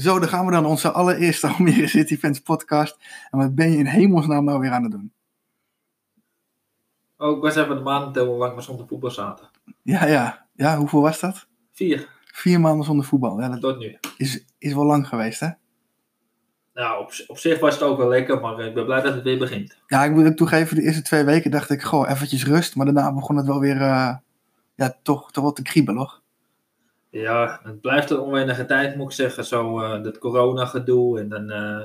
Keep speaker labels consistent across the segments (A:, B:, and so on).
A: Zo, dan gaan we dan onze allereerste Almere City Fans podcast. En wat ben je in hemelsnaam nou weer aan het doen?
B: Oh, ik was even de maand hoe lang we zonder voetbal zaten.
A: Ja, ja. Ja, hoeveel was dat?
B: Vier,
A: Vier maanden zonder voetbal. Ja, dat
B: tot nu.
A: is, is wel lang geweest, hè?
B: Nou, op, op zich was het ook wel lekker, maar ik ben blij dat het weer begint.
A: Ja, ik moet ook toegeven, de eerste twee weken dacht ik, goh, eventjes rust. Maar daarna begon het wel weer, eh, ja, toch, toch wel te kriebelen, hoor.
B: Ja, het blijft een onwenige tijd, moet ik zeggen. Zo eh, dat corona-gedoe en dan eh,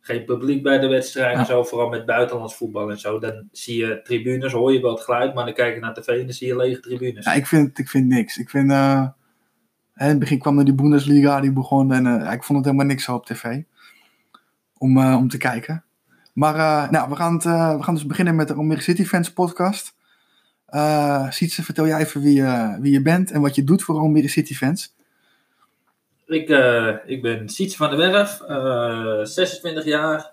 B: geen publiek bij de wedstrijden
A: Ja.
B: en zo. Vooral met buitenlands voetbal en zo. Dan zie je tribunes, hoor je wel het geluid, maar dan kijk je naar tv en dan zie je lege tribunes.
A: Ja, ik vind, ik vind niks. Ik vind, eh, in het begin kwam er die Bundesliga, die begon. En ik vond het helemaal niks zo op tv. Om, om te kijken. Maar nou, we gaan, het, we gaan dus beginnen met de Almere City Fans podcast. Eh Sietse, vertel jij even wie, je wie je bent en wat je doet voor Almere City Fans.
B: Ik, eh, ik ben Siets van der Werf, eh, 26 jaar.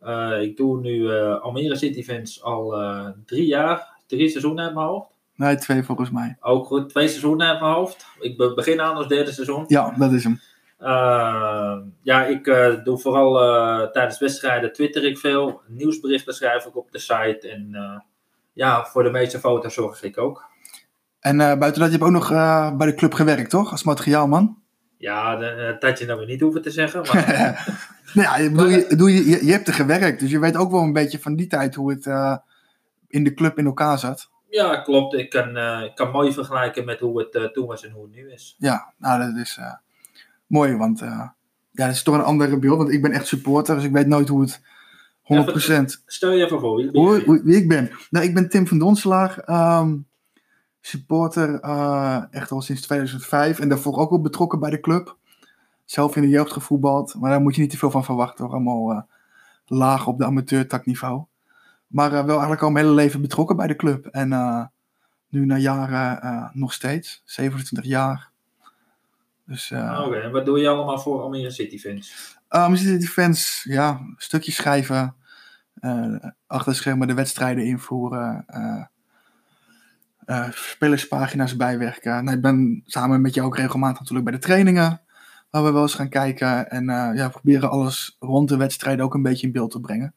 B: Eh, ik doe nu eh, Almere City Fans al eh, drie jaar, drie seizoenen uit mijn hoofd.
A: Nee, twee volgens mij.
B: Ook goed, twee seizoenen uit mijn hoofd. Ik be- begin aan ons derde seizoen.
A: Ja, dat is hem.
B: Eh, ja, ik eh, doe vooral eh, tijdens wedstrijden twitter ik veel. Nieuwsberichten schrijf ik op de site. En eh, ja, voor de meeste foto's zorg ik ook.
A: En eh, buiten dat, je hebt ook nog eh, bij de club gewerkt, toch? Als materiaalman.
B: Ja, eh, dat had je nou weer niet hoeven te zeggen. Maar
A: nou ja, bedoel, je, bedoel, je, je, je hebt er gewerkt, dus je weet ook wel een beetje van die tijd hoe het in de club in elkaar zat.
B: ja, klopt. Ik kan, ik kan mooi vergelijken met hoe het toen was en hoe het nu is.
A: Ja, nou dat is mooi, want ja, dat is toch een andere beeld. Want ik ben echt supporter, dus ik weet nooit hoe het 100%
B: Stel je even voor, wie
A: hoe, wie ik ben. Nou, ik ben Tim van Donselaar, ehm, supporter eh, echt al sinds 2005 en daarvoor ook wel betrokken bij de club. Zelf in de jeugd gevoetbald, maar daar moet je niet te veel van verwachten hoor. Allemaal eh, laag op de amateurtakniveau. Maar eh, wel eigenlijk al mijn hele leven betrokken bij de club. En nu na jaren nog steeds, 27 jaar. Dus eh
B: Oké, en wat doe je allemaal voor Almere City fans?
A: Um, die fans, ja, stukjes schrijven, achter de schermen de wedstrijden invoeren, eh, eh, spelerspagina's bijwerken. Nou, ik ben samen met jou ook regelmatig natuurlijk bij de trainingen, waar we wel eens gaan kijken en eh, ja, proberen alles rond de wedstrijden ook een beetje in beeld te brengen.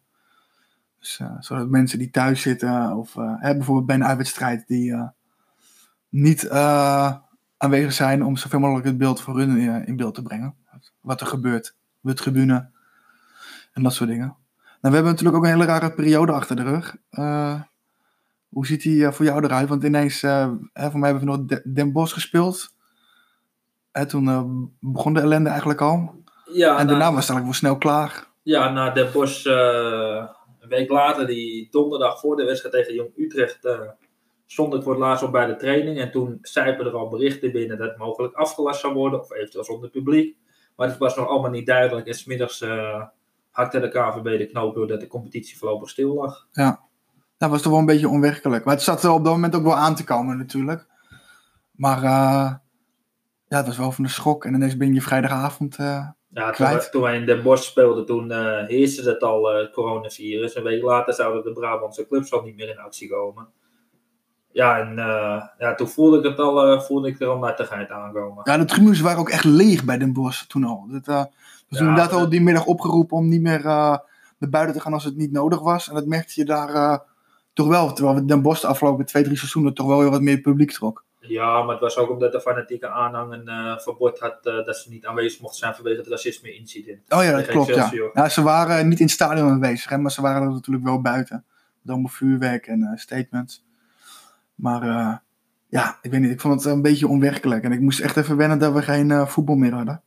A: Dus, eh, zodat mensen die thuis zitten, of eh, hè, bijvoorbeeld bij een uitwedstrijd, die eh, niet eh, aanwezig zijn om zoveel mogelijk het beeld voor hun eh, in beeld te brengen. Wat er gebeurt de tribune en dat soort dingen. Nou, we hebben natuurlijk ook een hele rare periode achter de rug. Eh, hoe ziet die eh, voor jou eruit? Want ineens, eh, hè, voor mij hebben we nog De- Den Bosch gespeeld. Toen begon de ellende eigenlijk al.
B: Ja,
A: en
B: nou,
A: daarna was het eigenlijk wel snel klaar.
B: Ja, na Den Bosch een week later, die donderdag voor de wedstrijd tegen Jong Utrecht, stond ik voor het laatst op bij de training. En toen zijpen er al berichten binnen dat het mogelijk afgelast zou worden, of eventueel zonder publiek. Maar het was nog allemaal niet duidelijk. En smiddags hakte de KVB de knoop doordat de competitie voorlopig stil lag.
A: Dat was toch wel een beetje onwerkelijk. Maar het zat er op dat moment ook wel aan te komen natuurlijk. Maar eh, ja, het was wel van de schok. En ineens ben je vrijdagavond... eh,
B: Ja, toen,
A: Kwijt.
B: wij- toen wij in Den Bosch speelden, toen eh heerste het al, het coronavirus. Een week later zouden de Brabantse clubs al niet meer in actie komen. Ja, en ja, toen voelde ik het al, voelde ik er al nattigheid aankomen.
A: Ja, de tribunes waren ook echt leeg bij Den Bosch toen al. Het eh, was
B: Ja,
A: inderdaad al
B: dat-
A: die middag opgeroepen om niet meer eh, naar buiten te gaan als het niet nodig was. En dat merkte je daar eh, toch wel. Terwijl we Den Bosch de afgelopen twee, drie seizoenen toch wel weer wat meer publiek trok.
B: Ja, maar het was ook omdat de fanatieke aanhang een eh, verbod had eh, dat ze niet aanwezig mochten zijn vanwege het racisme-incident.
A: Oh ja, dat klopt, ja.
B: Excelsior.
A: ja. Ze waren niet in het stadion aanwezig, hè, maar ze waren er natuurlijk wel buiten. Met allemaal vuurwerk en eh, statements. Maar eh, ja, ik weet niet, ik vond het een beetje onwerkelijk. En ik moest echt even wennen dat we geen eh, voetbal meer hadden.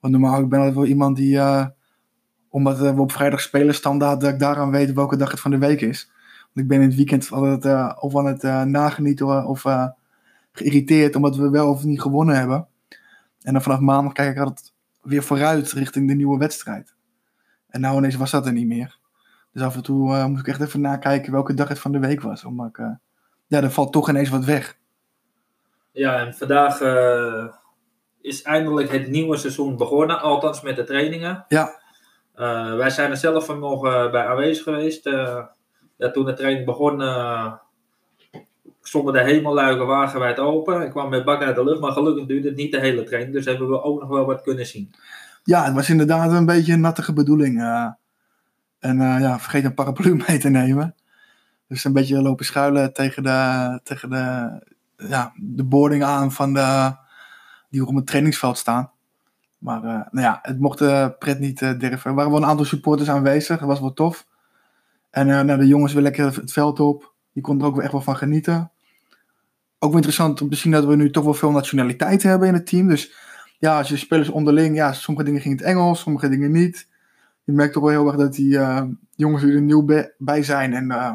A: Want normaal, ik ben altijd wel iemand die, eh, omdat eh, we op vrijdag spelen standaard, dat ik daaraan weet welke dag het van de week is. Want ik ben in het weekend altijd eh, of aan het nagenieten of geïrriteerd omdat we wel of niet gewonnen hebben. En dan vanaf maandag kijk ik altijd weer vooruit richting de nieuwe wedstrijd. En nou ineens was dat er niet meer. Dus af en toe moest ik echt even nakijken welke dag het van de week was. Omdat ik, ja, er valt toch ineens wat weg.
B: Ja, en vandaag is eindelijk het nieuwe seizoen begonnen, althans met de trainingen.
A: Ja.
B: Eh, wij zijn er zelf vanmorgen bij aanwezig geweest. Eh, ja, toen de training begon, eh, stonden de hemelluiken wagenwijd open. Ik kwam met bak uit de lucht, maar gelukkig duurde het niet de hele training. Dus hebben we ook nog wel wat kunnen zien.
A: Ja, het was inderdaad een beetje een nattige bedoeling. eh. en eh, ja, vergeet een paraplu mee te nemen. Dus een beetje lopen schuilen tegen de, tegen de, ja, de boarding aan van de, die op het trainingsveld staan. Maar eh, nou ja, het mocht de pret niet eh derven. Er waren wel een aantal supporters aanwezig, dat was wel tof. En eh, nou, de jongens weer lekker het veld op. Die konden er ook echt wel van genieten. Ook wel interessant om te zien dat we nu toch wel veel nationaliteit hebben in het team. Dus ja, als je spelers onderling, ja, sommige dingen gingen in het Engels, sommige dingen niet. Je merkt toch wel heel erg dat die eh, jongens die er nieuw bij zijn en eh,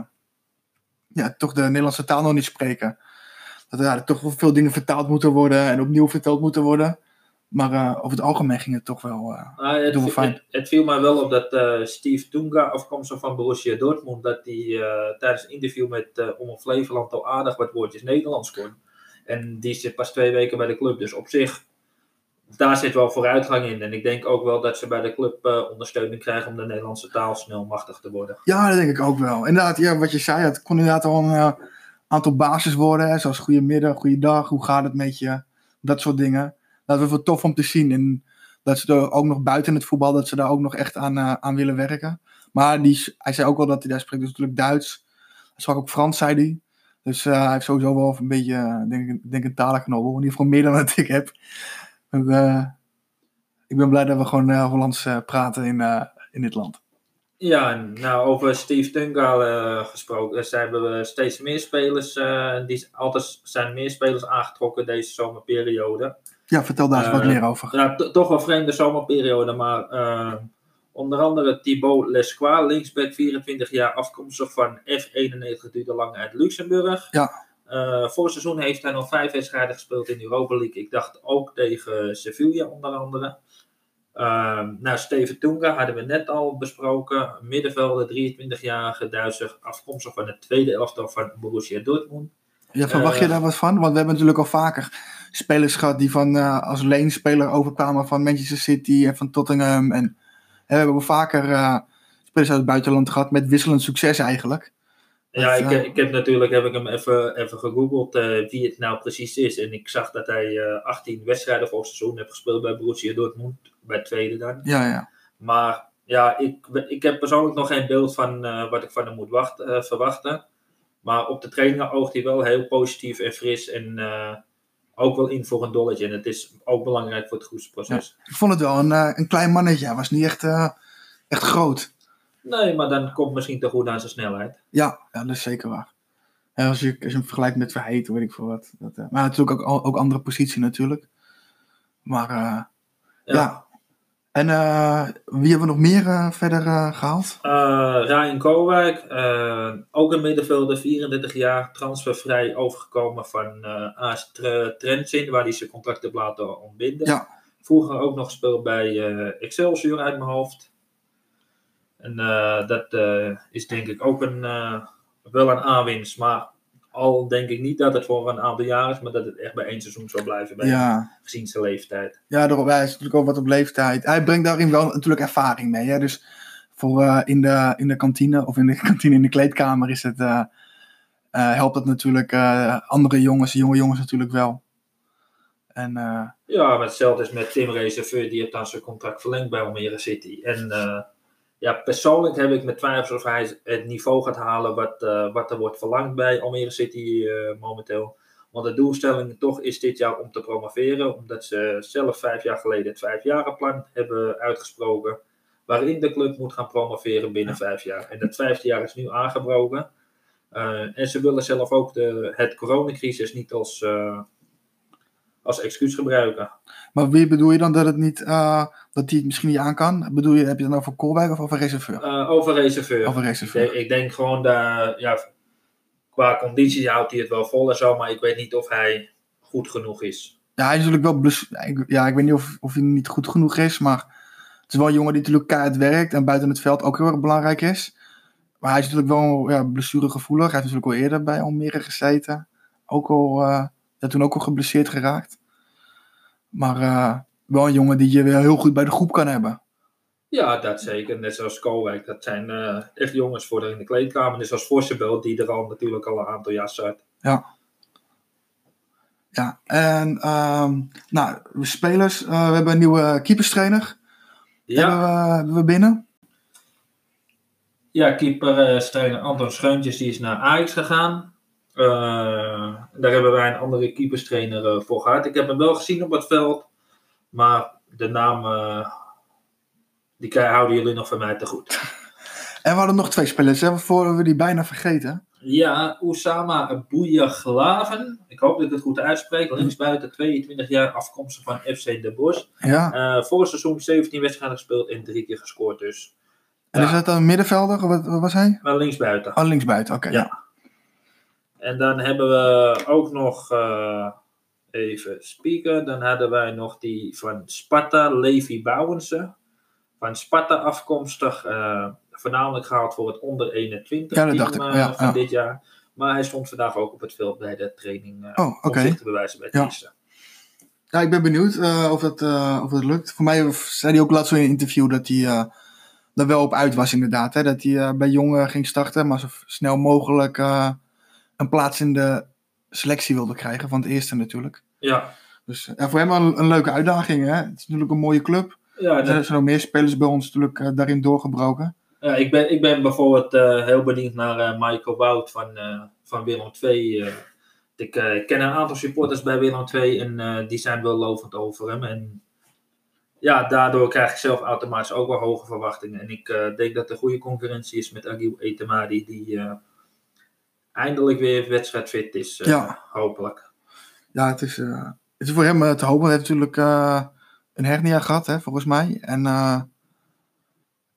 A: ja, toch de Nederlandse taal nog niet spreken. Dat er ja, toch wel veel dingen vertaald moeten worden en opnieuw verteld moeten worden. Maar eh, over het algemeen ging het toch wel. eh,
B: Nou, het,
A: fijn.
B: het, het viel mij wel op dat eh, Steve Tunga, afkomstig van Borussia Dortmund, dat hij tijdens een interview met Omroep Flevoland al aardig wat woordjes Nederlands kon. En die zit pas twee weken bij de club, dus op zich, daar zit wel vooruitgang in. En ik denk ook wel dat ze bij de club ondersteuning krijgen om de Nederlandse taal snel machtig te worden.
A: Ja, dat denk ik ook wel. Inderdaad, ja, wat je zei, het kon inderdaad al een aantal basiswoorden, zoals goedemiddag, goeiedag, hoe gaat het met je, dat soort dingen. Dat was wel tof om te zien. En dat ze er ook nog buiten het voetbal, dat ze daar ook nog echt aan, eh, aan willen werken. Maar die, hij zei ook wel dat hij daar spreekt dus natuurlijk Duits. Hij sprak ook Frans, zei hij. Dus eh, hij heeft sowieso wel een beetje, eh, denk ik, denk een talenknobbel. In ieder geval meer dan wat ik heb. Ik ben blij dat we gewoon Hollands praten in, in dit land.
B: Ja, nou over Steve Tunga eh, gesproken. Er hebben we steeds meer spelers, eh, die altijd zijn meer spelers aangetrokken deze zomerperiode.
A: Ja, vertel daar eens wat
B: Eh,
A: meer over.
B: Ja, to- toch wel vreemde zomerperiode, maar eh, onder andere Thibaut Lesquois, linksback 24 jaar, afkomstig van F91, duurde lang uit Luxemburg.
A: Ja.
B: Eh, voor seizoen heeft hij nog vijf wedstrijden gespeeld in de Europa League. Ik dacht ook tegen Sevilla onder andere. Ehm, nou, Steven Tunga hadden we net al besproken. Middenvelder, 23-jarige Duitser, afkomstig van het tweede elftal van Borussia Dortmund.
A: Ja, verwacht je
B: eh,
A: daar wat van? Want we hebben natuurlijk al vaker spelers gehad die van, eh, als leenspeler overkwamen van Manchester City en van Tottenham. En hè, we hebben vaker eh, spelers uit het buitenland gehad met wisselend succes eigenlijk.
B: Ja, ik, ik heb natuurlijk heb ik hem even, even gegoogeld eh, wie het nou precies is. En ik zag dat hij eh 18 wedstrijden voor het seizoen heeft gespeeld bij Borussia Dortmund. Bij het tweede dan.
A: Ja, ja.
B: Maar ja, ik, ik heb persoonlijk nog geen beeld van eh, wat ik van hem moet wacht, eh, verwachten. Maar op de trainingen oogt hij wel heel positief en fris. En ook wel in voor een dolletje. En het is ook belangrijk voor het groepsproces.
A: Ik vond het wel een, een klein mannetje. Hij was niet echt, echt groot.
B: Nee, maar dan komt misschien te goed aan zijn snelheid.
A: Ja, ja, dat is zeker waar. En als, je, als je hem vergelijkt met Verheet, weet ik veel wat. Dat, eh, maar natuurlijk ook, ook andere positie natuurlijk. Maar eh, ja.
B: Ja.
A: En eh, wie hebben we nog meer verder eh, gehaald?
B: Eh Ryan Kowijk, eh, ook een middenvelder, 34 jaar, transfervrij overgekomen van AS Tre- Trentin, waar hij zijn contract heeft laten ontbinden.
A: Ja.
B: Vroeger ook nog gespeeld bij Excelsior uit mijn hoofd. En eh, dat eh, is denk ik ook een, eh, wel een aanwinst, maar al denk ik niet dat het voor een aantal jaar is, maar dat het echt bij één seizoen zal blijven, bij
A: Ja,
B: gezien zijn leeftijd.
A: Ja, daarop, hij is natuurlijk ook wat op leeftijd. Hij brengt daarin wel natuurlijk ervaring mee. Hè? Dus voor in, de, in de kantine of in de kantine in de kleedkamer is het, helpt dat natuurlijk andere jongens, jonge jongens natuurlijk wel. En
B: Ja, maar hetzelfde is met Tim Reserveur, die heeft dan zijn contract verlengd bij Almere City. En ja, persoonlijk heb ik met twijfels of hij het niveau gaat halen wat, eh, wat er wordt verlangd bij Almere City eh, momenteel. Want de doelstelling toch is dit jaar om te promoveren, omdat ze zelf vijf jaar geleden het vijfjarenplan hebben uitgesproken, waarin de club moet gaan promoveren binnen vijf jaar. En dat vijfde jaar is nu aangebroken. Eh, en ze willen zelf ook de, het coronacrisis niet als, als excuus gebruiken.
A: Maar wie bedoel je dan dat het niet, eh, dat hij het misschien niet aan kan? Bedoel je, heb je het dan over Kolwijk of over reserveur?
B: Eh, over reserveur.
A: Over reserveur.
B: ik denk gewoon dat, ja, qua condities houdt hij het wel vol en zo, maar ik weet niet of hij goed genoeg is.
A: Ja, hij is natuurlijk wel ja, ik weet niet of, of hij niet goed genoeg is, maar het is wel een jongen die natuurlijk keihard werkt en buiten het veld ook heel erg belangrijk is. Maar hij is natuurlijk wel ja, blessuregevoelig. Hij heeft natuurlijk al eerder bij Almere gezeten. Ook al, eh, ja, toen ook al geblesseerd geraakt. Maar eh, wel een jongen die je weer heel goed bij de groep kan hebben.
B: Ja, dat zeker. Net zoals Koolwijk. Dat zijn eh, echt jongens voor in de kleedkamer. Net zoals Vossenbelt, die er al natuurlijk al een aantal jaar zat.
A: Ja. Ja, en ehm, nou, spelers, eh, we hebben een nieuwe keeperstrainer.
B: Ja,
A: Hebben, we, hebben we binnen.
B: ja keeper eh, trainer Anton Scheuntjes die is naar Ajax gegaan. Eh, daar hebben wij een andere keeperstrainer eh, voor gehad. Ik heb hem wel gezien op het veld, maar de naam eh, die houden jullie nog van mij te goed.
A: En we hadden nog twee spelers, hè, voor we die bijna vergeten.
B: Ja, Oussama Bouyaglaven. Ik hoop dat ik het goed uitspreek. Linksbuiten, 22 jaar, afkomstig van FC De Bosch.
A: Ja.
B: Vorig seizoen 17 wedstrijden gespeeld en drie keer gescoord dus.
A: En is dat een middenvelder? Wat, wat was hij?
B: Maar linksbuiten.
A: Oh, linksbuiten, oké.
B: Ja.
A: ja.
B: En dan hebben we ook nog, eh, even spieken, dan hadden wij nog die van Sparta, Levi Bouwense. Van Sparta afkomstig, eh, voornamelijk gehaald voor het onder 21
A: Ja, dat
B: team
A: dacht ik.
B: eh,
A: Ja,
B: van
A: ja.
B: dit jaar. Maar hij stond vandaag ook op het veld bij de training
A: Oh,
B: om zich te bewijzen bij het
A: Ja. Ja, ik ben benieuwd eh, of, dat, eh, of dat lukt. Voor mij zei hij ook laatst in een interview dat hij eh er wel op uit was inderdaad. Hè? Dat hij bij jongen ging starten, maar zo snel mogelijk een plaats in de selectie wilde krijgen. Van het eerste natuurlijk.
B: Ja,
A: Dus ja, voor hem wel een, een leuke uitdaging. Hè? Het is natuurlijk een mooie club.
B: ja,
A: Er zijn, er zijn ook meer spelers bij ons natuurlijk eh, daarin doorgebroken.
B: Ja, ik, ben, ik ben bijvoorbeeld eh, heel benieuwd naar eh, Michael Wout van, eh, van Willem II. eh. ik eh, ken een aantal supporters bij Willem II en eh, die zijn wel lovend over hem. En ja, daardoor krijg ik zelf automatisch ook wel hoge verwachtingen. En ik eh, denk dat er goede concurrentie is met Agil Etemadi, die eh, eindelijk weer wedstrijdfit is, eh,
A: Ja.
B: hopelijk.
A: Ja, het is, eh, het is voor hem eh, te hopen. Hij heeft natuurlijk een hernia gehad, hè, volgens mij. En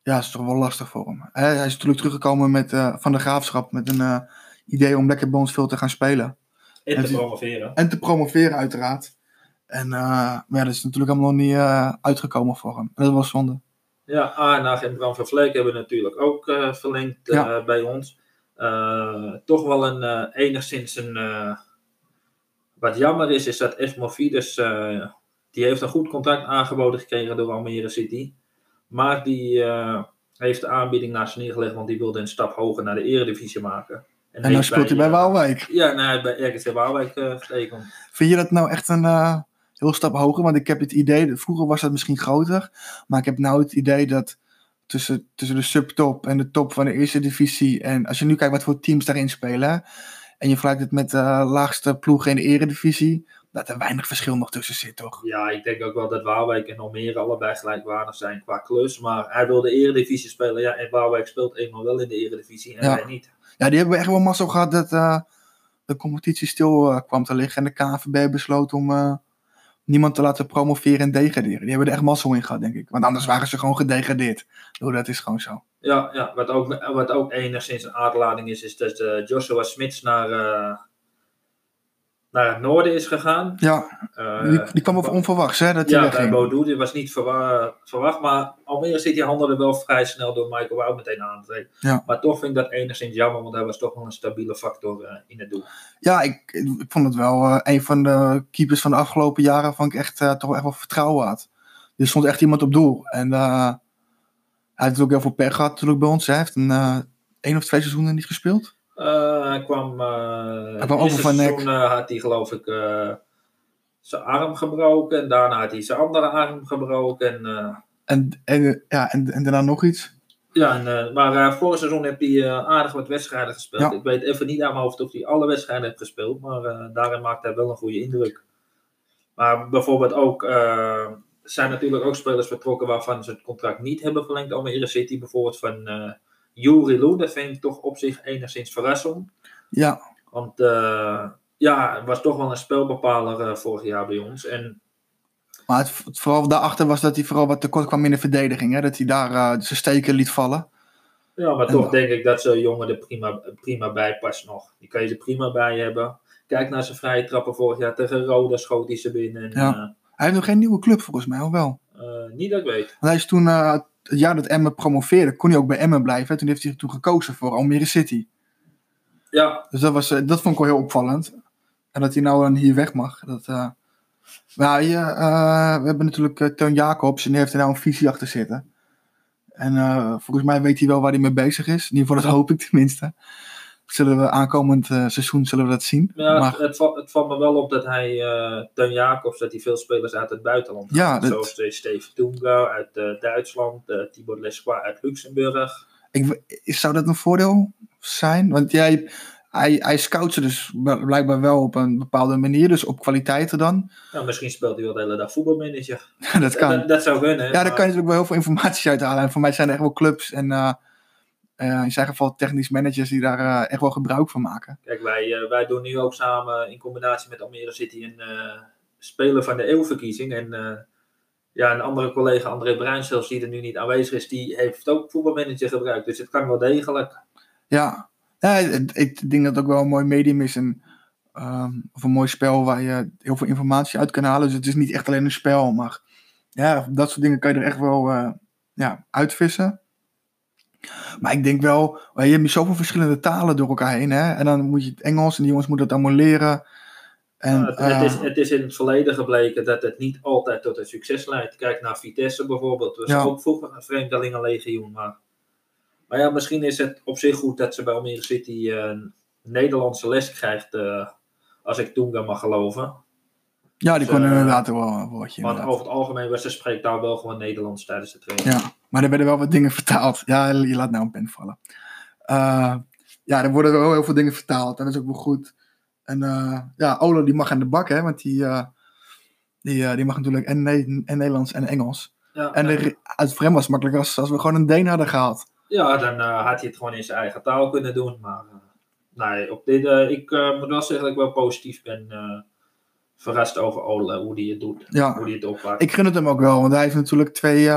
A: ja, het is toch wel lastig voor hem. Hij is natuurlijk teruggekomen met, van de graafschap met een idee om lekker bij ons veel te gaan spelen.
B: En te promoveren.
A: En te promoveren, uiteraard. En, maar ja, dat is natuurlijk allemaal nog niet uitgekomen voor hem. En dat was zonde.
B: Ja, Arnag en Bram van Vleek hebben natuurlijk ook eh, verlengd
A: Ja.
B: bij ons. Eh, toch wel een eh, enigszins een. eh, wat jammer is, is dat Esmofides. die heeft een goed contract aangeboden gekregen door Almere City. Maar die heeft de aanbieding naast zich neergelegd, want die wilde een stap hoger naar de Eredivisie maken.
A: En dan
B: heeft
A: speelt hij bij Waalwijk.
B: Ja, nee, hij heeft bij RKC Waalwijk eh, getekend.
A: Vind je dat nou echt een heel stap hoger? Want ik heb het idee, vroeger was dat misschien groter. Maar ik heb nou het idee dat tussen, tussen de subtop en de top van de eerste divisie. En als je nu kijkt wat voor teams daarin spelen. En je vergelijkt het met de laagste ploegen in de eredivisie. Dat er weinig verschil nog tussen zit, toch?
B: Ja, ik denk ook wel dat Waalwijk en Almere allebei gelijkwaardig zijn qua klus. Maar hij wil de Eredivisie spelen. Ja, en Waalwijk speelt eenmaal wel in de Eredivisie en
A: Ja.
B: wij niet.
A: Ja, die hebben echt wel mazzel gehad dat eh, de competitie stil eh, kwam te liggen. En de KNVB besloot om eh, niemand te laten promoveren en degraderen. Die hebben er echt mazzel in gehad, denk ik. Want anders waren ze gewoon gedegradeerd. Oh, dat is gewoon zo.
B: Ja, ja wat, ook, wat ook enigszins een aardlading is, is dat eh, Joshua Smits naar, eh, naar het noorden is gegaan.
A: Ja,
B: Eh,
A: die, die kwam over onverwachts, hè, dat hij
B: Ja, bij
A: wegging.
B: Bodo, was niet verwa- verwacht, maar Almere City handelde wel vrij snel door Michael Wout meteen aan te treden.
A: Ja.
B: Maar toch vind ik dat enigszins jammer, want hij was toch wel een stabiele factor eh, in het doel.
A: Ja, ik, ik vond het wel eh, een van de keepers van de afgelopen jaren van ik echt toch wel echt wel vertrouwen had. Er stond echt iemand op doel. En hij heeft natuurlijk heel veel pech gehad natuurlijk bij ons. Hij heeft een één of twee seizoenen niet gespeeld.
B: Eh, hij kwam, eh
A: Hij kwam
B: het
A: over van
B: eerste
A: nek.
B: seizoen, eh, had hij geloof ik zijn arm gebroken. En daarna had hij zijn andere arm gebroken. En,
A: En, en, ja, en, en daarna nog iets.
B: ja, en, maar eh, vorig seizoen heeft hij aardig wat wedstrijden gespeeld.
A: Ja.
B: Ik weet even niet aan mijn hoofd of hij alle wedstrijden heeft gespeeld. Maar daarin maakt hij wel een goede indruk. Maar bijvoorbeeld ook... zijn natuurlijk ook spelers vertrokken waarvan ze het contract niet hebben verlengd. Almere City bijvoorbeeld van Juri Loen. Dat vind ik toch op zich enigszins verrassend.
A: Ja,
B: Want eh, ja, het was toch wel een spelbepaler eh, vorig jaar bij ons. En
A: maar het, het vooral daarachter was dat hij vooral wat tekort kwam in de verdediging. Hè? Dat hij daar eh, zijn steken liet vallen.
B: ja, maar
A: En
B: toch
A: dan-
B: denk ik dat zo'n jongen er prima, prima bij past nog. Die kan je er prima bij hebben. Kijk naar zijn vrije trappen vorig jaar tegen Roda schoot hij ze binnen. En,
A: Ja. Hij heeft nog geen nieuwe club volgens mij, of wel?
B: niet dat ik weet.
A: Want hij is toen, het jaar dat Emmen promoveerde, kon hij ook bij Emmen blijven. Toen heeft hij toen gekozen voor Almere City.
B: Ja,
A: Dus dat, was, eh, dat vond ik wel heel opvallend. En dat hij nou dan hier weg mag. Dat, eh maar hier, eh, we hebben natuurlijk eh, Teun Jacobs en die heeft er nou een visie achter zitten. En eh, volgens mij weet hij wel waar hij mee bezig is. In ieder geval, dat hoop ik tenminste. Zullen we aankomend eh, seizoen zullen we dat zien.
B: Ja,
A: maar,
B: het, het, valt, het valt me wel op dat hij, eh Teun Jacobs, dat hij veel spelers uit het buitenland
A: Ja,
B: haalt.
A: dat-
B: Zoals de Steve Dunga uit eh, Duitsland, uh, Thibaut Lesqua uit Luxemburg.
A: ik, zou dat een voordeel zijn? Want jij, hij, hij scout ze dus bl- blijkbaar wel op een bepaalde manier, dus op kwaliteiten dan.
B: Nou, misschien speelt hij wel de hele dag voetbalmanager.
A: dat kan.
B: Dat, dat zou kunnen.
A: Ja, daar
B: maar-
A: kan je natuurlijk wel heel veel informatie uit halen. En voor mij zijn er echt wel clubs en eh, in zijn geval technisch managers die daar eh, echt wel gebruik van maken.
B: Kijk, wij, eh, wij doen nu ook samen in combinatie met Almere City een speler van de eeuwverkiezing. En ja, een andere collega, André Bruinstels, die er nu niet aanwezig is, die heeft ook voetbalmanager gebruikt. Dus het kan wel degelijk.
A: Ja, ja ik, ik denk dat het ook wel een mooi medium is. En, ehm, of een mooi spel waar je heel veel informatie uit kan halen. Dus het is niet echt alleen een spel, maar ja, dat soort dingen kan je er echt wel ja, uitvissen. Maar ik denk wel, je hebt zoveel verschillende talen door elkaar heen. Hè? En dan moet je het Engels en die jongens moeten dat allemaal leren. En,
B: het, het,
A: eh,
B: is, het is in het verleden gebleken dat het niet altijd tot een succes leidt. Kijk naar Vitesse bijvoorbeeld. Dat was
A: Ja.
B: ook vroeger een vreemdelingenlegioen. Maar, maar ja, misschien is het op zich goed dat ze bij Almere City eh, een Nederlandse les krijgt. eh, als ik Toenga mag geloven.
A: ja, die
B: dus,
A: kon
B: eh,
A: inderdaad wel een woordje.
B: Want over het algemeen was de spreektaal wel gewoon Nederlands tijdens de training.
A: Ja, maar er werden wel wat dingen vertaald. Ja, je laat nou een pen vallen. Eh, ja, er worden wel heel veel dingen vertaald. En dat is ook wel goed. En eh, ja, Olo die mag aan de bak, hè. Want die, eh, die, die mag natuurlijk en, Ne- en Nederlands en Engels.
B: Ja,
A: En de, het voor hem was het makkelijk als, als we gewoon een Deen hadden gehaald.
B: ja dan had hij het gewoon in zijn eigen taal kunnen doen. Maar nee, op dit, ik moet wel zeggen dat ik wel positief ben verrast over Ole, hoe die het doet.
A: Ja.
B: Hoe die het oppakt.
A: Ik gun het hem ook wel, want hij heeft natuurlijk twee,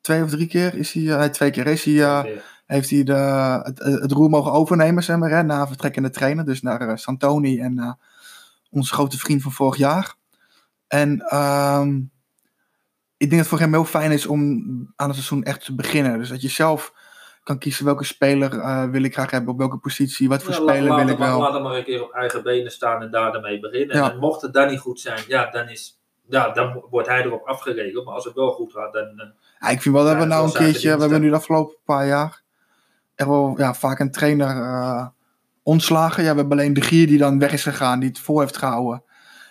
A: twee of drie keer, is hij, eh, nee, twee keer is hij, eh, heeft hij de, het, het roer mogen overnemen, zeg maar, hè, na vertrekkende trainer. Dus naar eh, Santoni en onze grote vriend van vorig jaar. En ehm, ik denk dat het voor hem heel fijn is om aan het seizoen echt te beginnen. Dus dat je zelf kan kiezen welke speler wil ik graag hebben, op welke positie, wat voor
B: Ja,
A: speler wil ik
B: maar-
A: wel.
B: Laat hem maar een keer op eigen benen staan en daar ermee beginnen.
A: Ja.
B: En mocht het dan niet goed zijn, ja, dan, is, ja, dan wordt hij erop afgerekend. Maar als het wel goed gaat, dan...
A: Ja, ik vind wel dat
B: Ja,
A: we nou een keertje, we hebben nu de afgelopen paar jaar echt wel ja, vaak een trainer eh, ontslagen. Ja, we hebben alleen de Gier die dan weg is gegaan, die het voor heeft gehouden.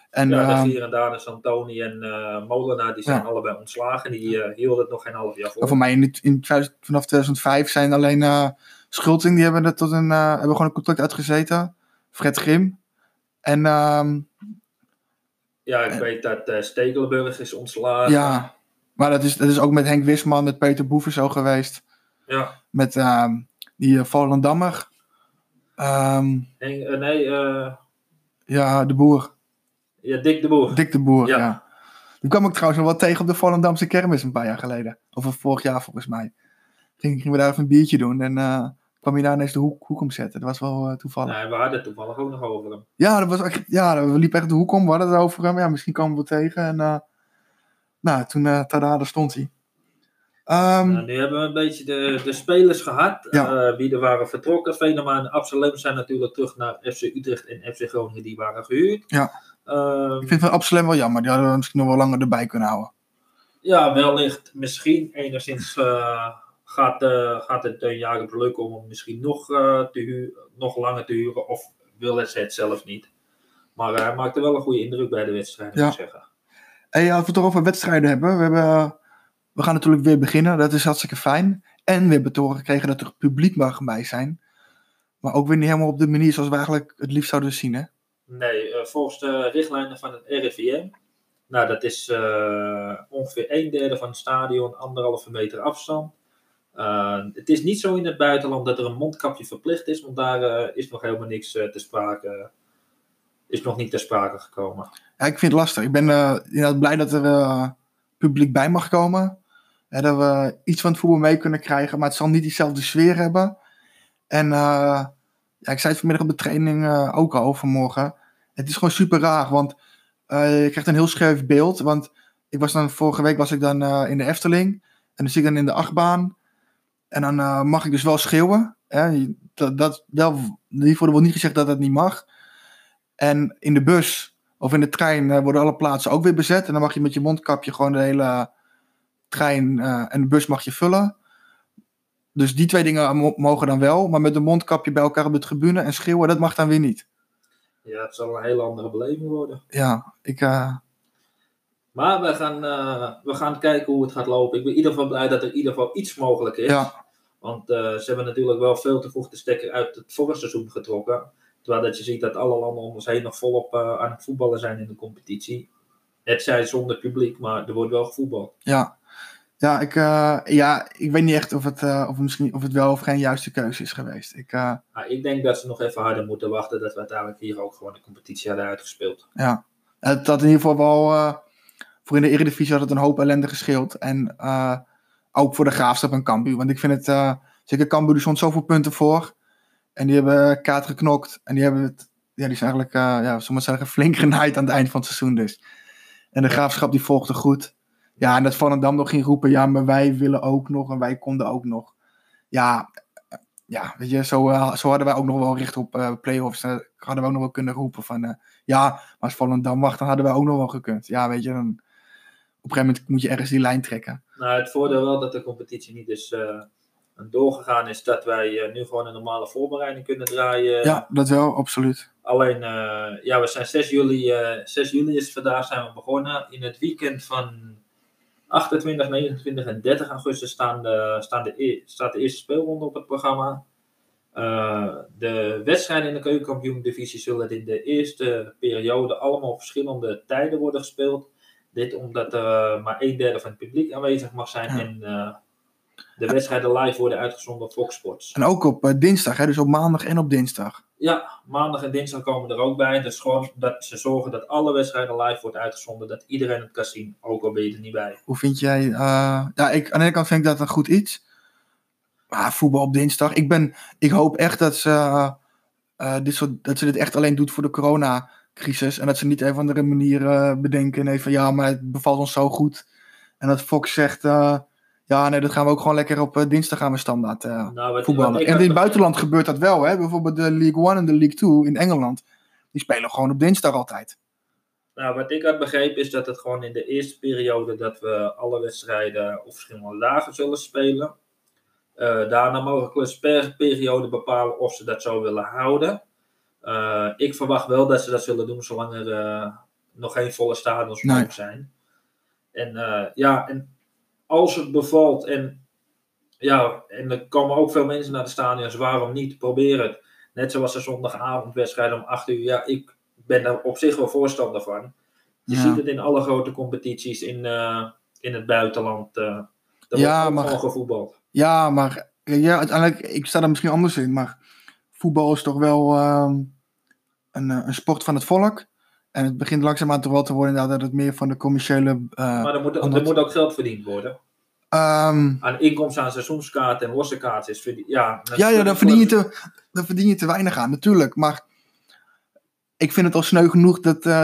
A: En
B: ja,
A: ehm,
B: de vier en Daan, Santoni en eh Molenaar, die zijn
A: Ja.
B: allebei ontslagen. Die eh, hielden het nog geen half jaar voor.
A: voor mij in, het- in 2000 vanaf 2005 zijn alleen eh Schulting, die hebben, tot een, hebben gewoon een contract uitgezeten. Fred Grim. En ehm,
B: Ja, ik weet dat Stekelenburg is ontslagen.
A: ja, maar dat is, dat is ook met Henk Wisman, met Peter Boeven zo geweest.
B: Ja.
A: Met ehm, die uh, Volendammer. Ehm,
B: eh, nee, eh,
A: ja, de boer.
B: ja, Dick de Boer.
A: Dick de Boer, ja.
B: Ja.
A: Die kwam ik trouwens nog wel tegen op de Volendamse kermis een paar jaar geleden. Of vorig jaar volgens mij. Ging, gingen we daar even een biertje doen en eh, kwam je daar ineens de hoek, hoek omzetten. Dat was wel eh, toevallig.
B: Nee, we hadden toevallig ook nog over hem.
A: Ja, dat was ja, we liepen echt de hoek om, we hadden het over hem. Ja, misschien komen we tegen. En eh, nou, toen, tada, daar stond hij. Ehm,
B: Nou, nu hebben we een beetje de, de spelers gehad.
A: Ja.
B: eh, wie er waren vertrokken. Venema en Absalem zijn natuurlijk terug naar FC Utrecht en FC Groningen. Die waren gehuurd.
A: Ja.
B: Ehm,
A: ik vind van Absalem wel jammer. Die hadden we misschien nog wel langer erbij kunnen houden.
B: ja, wellicht misschien enigszins eh, gaat, gaat het een jaar lukken om hem misschien nog, te huur, nog langer te huren. Of wil het ze het zelf niet. Maar hij maakte wel een goede indruk bij de wedstrijd, moet ik zeggen.
A: Hey, als we het over wedstrijden hebben. We, hebben we gaan natuurlijk weer beginnen. Dat is hartstikke fijn. En we hebben te gekregen dat er publiek mag bij zijn. Maar ook weer niet helemaal op de manier zoals we eigenlijk het liefst zouden zien. Hè?
B: Nee, eh, volgens de richtlijnen van het RIVM. Nou, dat is eh, ongeveer een derde van het stadion, anderhalve meter afstand. Eh, het is niet zo in het buitenland dat er een mondkapje verplicht is, want daar is nog helemaal niks te sprake. Is nog niet ter sprake gekomen.
A: Ja, ik vind het lastig. Ik ben eh, inderdaad blij dat er eh, publiek bij mag komen. Hè, dat we iets van het voetbal mee kunnen krijgen. Maar het zal niet diezelfde sfeer hebben. En eh, ja, ik zei het vanmiddag op de training ook al vanmorgen. Het is gewoon super raar. Want je krijgt een heel scheef beeld. Want ik was dan, vorige week was ik dan in de Efteling. En dan zit ik dan in de achtbaan. En dan mag ik dus wel schreeuwen. Hè? Dat, dat, wel, in wordt niet gezegd dat dat niet mag. En in de bus of in de trein eh, worden alle plaatsen ook weer bezet. En dan mag je met je mondkapje gewoon de hele trein eh, en de bus mag je vullen. Dus die twee dingen mo- mogen dan wel, maar met een mondkapje bij elkaar op de tribune en schreeuwen, dat mag dan weer niet.
B: Ja, het zal een hele andere beleving worden.
A: Ja, ik, eh,
B: Maar we gaan, eh, we gaan kijken hoe het gaat lopen. Ik ben in ieder geval blij dat er in ieder geval iets mogelijk is.
A: ja,
B: Want eh, ze hebben natuurlijk wel veel te vroeg de stekker uit het vorige seizoen getrokken. Terwijl dat je ziet dat alle landen om ons heen nog volop eh, aan het voetballen zijn in de competitie. Het zij zonder publiek, maar er wordt wel gevoetbald.
A: ja. Ja, ik, eh, ja, ik weet niet echt of het, eh, of, misschien, of het wel of geen juiste keuze is geweest. Ik,
B: Maar ik denk dat ze nog even harder moeten wachten. Dat we uiteindelijk hier ook gewoon de competitie hadden uitgespeeld.
A: ja. Het had in ieder geval wel, voor in de Eredivisie had het een hoop ellende gescheeld. En ook voor de Graafschap en Cambuur. Want ik vind het, zeker Cambuur, er stond zoveel punten voor. En die hebben kaart geknokt. En die hebben het, ja, die zijn eigenlijk, eh ja, maar zeggen, flink genaaid aan het eind van het seizoen dus. En de Graafschap die volgde goed. Ja, en dat Volendam nog ging roepen, ja, maar wij willen ook nog en wij konden ook nog. Ja, eh, ja weet je, zo, eh, zo hadden wij ook nog wel recht op eh play-offs. Eh, hadden we ook nog wel kunnen roepen van, eh, ja, maar als Volendam wacht, dan hadden wij ook nog wel gekund. Ja, weet je, dan, op een gegeven moment moet je ergens die lijn trekken.
B: Nou, het voordeel wel dat de competitie niet is eh, doorgegaan is dat wij eh, nu gewoon een normale voorbereiding kunnen draaien.
A: Ja, dat wel, absoluut.
B: Alleen, eh, ja, we zijn 6 juli, eh 6 juli is vandaag zijn we begonnen. In het weekend van 28, 29 en 30 augustus staan de, staan de, e- staat de eerste speelronde op het programma. Eh, de wedstrijden in de keukenkampioen divisie zullen in de eerste periode allemaal op verschillende tijden worden gespeeld. Dit omdat er maar een derde van het publiek aanwezig mag zijn
A: Ja.
B: en eh, de wedstrijden live worden uitgezonden op Fox Sports.
A: En ook op eh, dinsdag, hè, dus op maandag en op dinsdag.
B: Ja, maandag en dinsdag komen er ook bij. Dus gewoon dat ze zorgen dat alle wedstrijden live wordt uitgezonden. Dat iedereen het kan zien, ook al ben je er niet bij.
A: Hoe vind jij... eh, ja, ik, aan de ene kant vind ik dat een goed iets. Maar voetbal op dinsdag. Ik, ben, ik hoop echt dat ze, eh, dit soort, dat ze dit echt alleen doet voor de coronacrisis. En dat ze niet een of andere manier bedenken. Nee, van ja, maar het bevalt ons zo goed. En dat Fox zegt... ja, nee, dat gaan we ook gewoon lekker op eh, dinsdag gaan we standaard eh,
B: Nou, wat,
A: voetballen.
B: wat
A: En in het buitenland gebeurt dat wel. Hè? Bijvoorbeeld de League One en de League Two in Engeland. Die spelen gewoon op dinsdag altijd.
B: nou, wat ik had begrepen is dat het gewoon in de eerste periode dat we alle wedstrijden op verschillende dagen zullen spelen. Eh, daarna mogelijk ze per periode bepalen of ze dat zo willen houden. Ik verwacht wel dat ze dat zullen doen zolang er nog geen volle stadions
A: Nee.
B: open zijn. En ja, en als het bevalt en ja, en er komen ook veel mensen naar de stadions, waarom niet? Probeer het. Net zoals de zondagavondwedstrijd om 8 uur. Ja, ik ben daar op zich wel voorstander van. Je
A: Ja.
B: ziet het in alle grote competities in, eh, in het buitenland. eh er
A: Ja,
B: wordt
A: maar-
B: gewoon gevoetbald.
A: Ja, maar ja, uiteindelijk, ik sta er misschien anders in, maar voetbal is toch wel ehm, een, eh, een sport van het volk. En het begint langzaamaan toch wel te worden dat het meer van de commerciële... eh,
B: Maar er moet, er ook geld verdiend worden.
A: ehm,
B: Aan inkomsten aan seizoenskaarten en losse kaarten is verdien- ja,
A: ja, ja, daar verdien, je te, daar verdien je te weinig aan, natuurlijk. Maar ik vind het al sneu genoeg dat eh,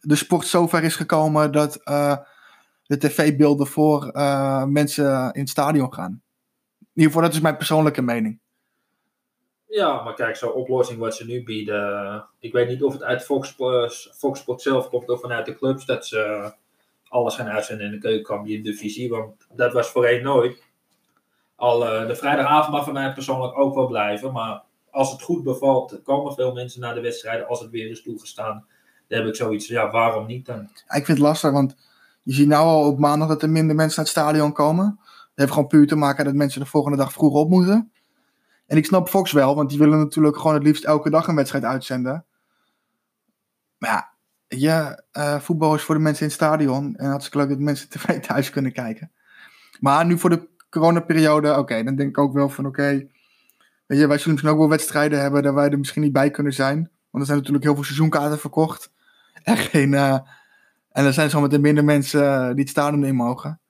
A: de sport zover is gekomen dat eh, de tv-beelden voor mensen in het stadion gaan. In ieder geval, dat is mijn persoonlijke mening.
B: Ja, maar kijk, zo'n oplossing wat ze nu bieden. eh, Ik weet niet of het uit Fox, Sports- Fox Sports zelf komt of vanuit de clubs dat ze alles gaan uitzenden in de keukenkampioen divisie. Want dat was voorheen nooit. Al eh, de vrijdagavond mag voor mij persoonlijk ook wel blijven. Maar als het goed bevalt, komen veel mensen naar de wedstrijden als het weer is toegestaan. Dan heb ik zoiets van, ja, waarom niet dan?
A: Ik vind het lastig, want je ziet nou al op maandag dat er minder mensen naar het stadion komen. Dat heeft gewoon puur te maken dat mensen de volgende dag vroeg op moeten. En ik snap Fox wel, want die willen natuurlijk gewoon het liefst elke dag een wedstrijd uitzenden. Maar ja, je, eh, voetbal is voor de mensen in het stadion. En hartstikke leuk dat mensen tv thuis kunnen kijken. Maar nu voor de coronaperiode, oké, dan denk ik ook wel van oké. weet je, wij zullen misschien ook wel wedstrijden hebben dat wij er misschien niet bij kunnen zijn. Want er zijn natuurlijk heel veel seizoenkaarten verkocht. En geen... eh, en er zijn zometeen minder mensen die het stadion in mogen.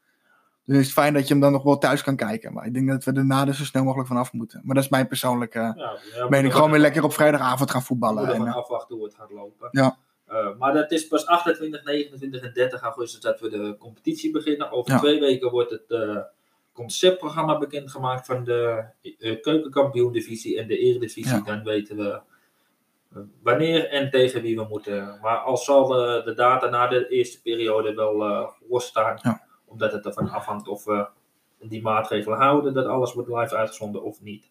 A: Dus het is fijn dat je hem dan nog wel thuis kan kijken. Maar ik denk dat we er na zo snel mogelijk vanaf moeten. Maar dat is mijn persoonlijke
B: Ja, ja,
A: mening. Gewoon
B: er-
A: weer lekker op vrijdagavond gaan
B: We
A: voetballen.
B: moeten
A: En, eh,
B: afwachten hoe het gaat lopen.
A: Ja.
B: Eh, maar dat is pas 28, 29 en 30 augustus dat we de competitie beginnen. Over
A: Ja.
B: twee weken wordt het eh, conceptprogramma bekendgemaakt van de eh keukenkampioen divisie en de eredivisie.
A: Ja.
B: Dan weten we wanneer en tegen wie we moeten. Maar al zal de data na de eerste periode wel losstaan.
A: Ja.
B: Omdat het ervan afhangt of we die maatregelen houden dat alles wordt live uitgezonden of niet.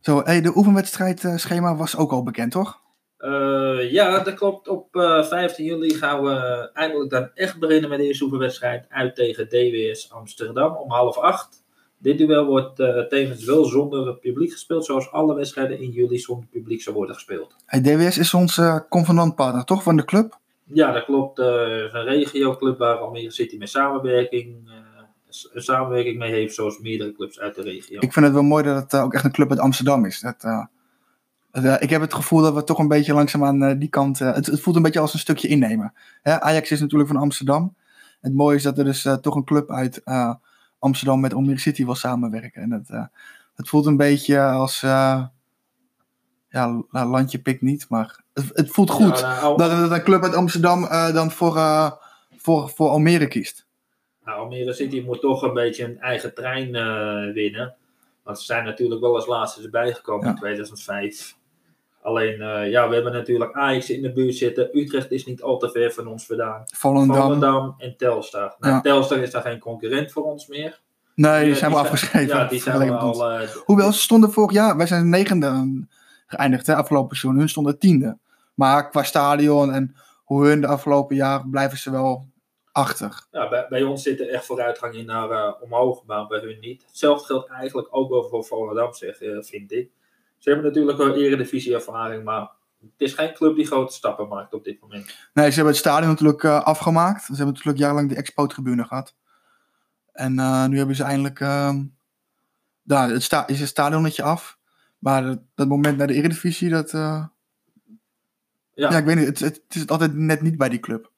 A: Zo, hey, de oefenwedstrijdschema was ook al bekend, toch?
B: Uh, ja, dat klopt. Op uh, 15 juli gaan we eindelijk dan echt beginnen met de eerste oefenwedstrijd uit tegen DWS Amsterdam om half acht. Dit duel wordt uh, tevens wel zonder publiek gespeeld, zoals alle wedstrijden in juli zonder publiek zou worden gespeeld.
A: Hey, DWS is onze convenantpartner, toch, van de club?
B: Ja, dat klopt. Uh, een regioclub waar Almere City met samenwerking, uh, een samenwerking mee heeft, zoals meerdere clubs uit de regio.
A: Ik vind het wel mooi dat het ook echt een club uit Amsterdam is. Dat, ik heb het gevoel dat we toch een beetje langzaam aan die kant. Het, het, voelt een beetje als een stukje innemen. Hè? Ajax is natuurlijk van Amsterdam. Het mooie is dat er dus toch een club uit Amsterdam met Almere City wil samenwerken. En dat, het voelt een beetje als. Ja, nou, landje pikt niet, maar het, het voelt goed ja, nou, dat, dat, een club uit Amsterdam uh, dan voor, voor, voor Almere kiest.
B: Nou, Almere City moet toch een beetje een eigen trein winnen. Want ze zijn natuurlijk wel als laatste erbij gekomen ja. in 2005. Alleen, ja, we hebben natuurlijk Ajax in de buurt zitten. Utrecht is niet al te ver van ons vandaan.
A: Volendam.
B: Volendam en Telstar. Nou, ja. Telstar is daar geen concurrent voor ons meer.
A: Nee, die, die zijn we afgeschreven.
B: Ja, die zijn we al...
A: Hoewel, ze stonden vorig jaar... Wij zijn negende geëindigd, hè, afgelopen seizoen. Hun stonden tiende. Maar qua stadion en hoe hun de afgelopen jaar blijven ze wel achter.
B: Ja, bij, bij ons zit er echt vooruitgang in naar uh, omhoog, maar bij hun niet. Hetzelfde geldt eigenlijk ook wel voor Volendam, zeg, vind ik. Ze hebben natuurlijk wel eredivisie ervaring, maar het is geen club die grote stappen maakt op dit moment.
A: Nee, ze hebben het stadion natuurlijk uh, afgemaakt. Ze hebben natuurlijk jarenlang de expo-tribune gehad. En uh, nu hebben ze eindelijk... Uh, daar het sta is het stadionnetje af. Maar dat, dat, moment naar de eredivisie, dat... Uh, ja. ja. ik weet niet. Het, het, het is altijd net niet bij die club.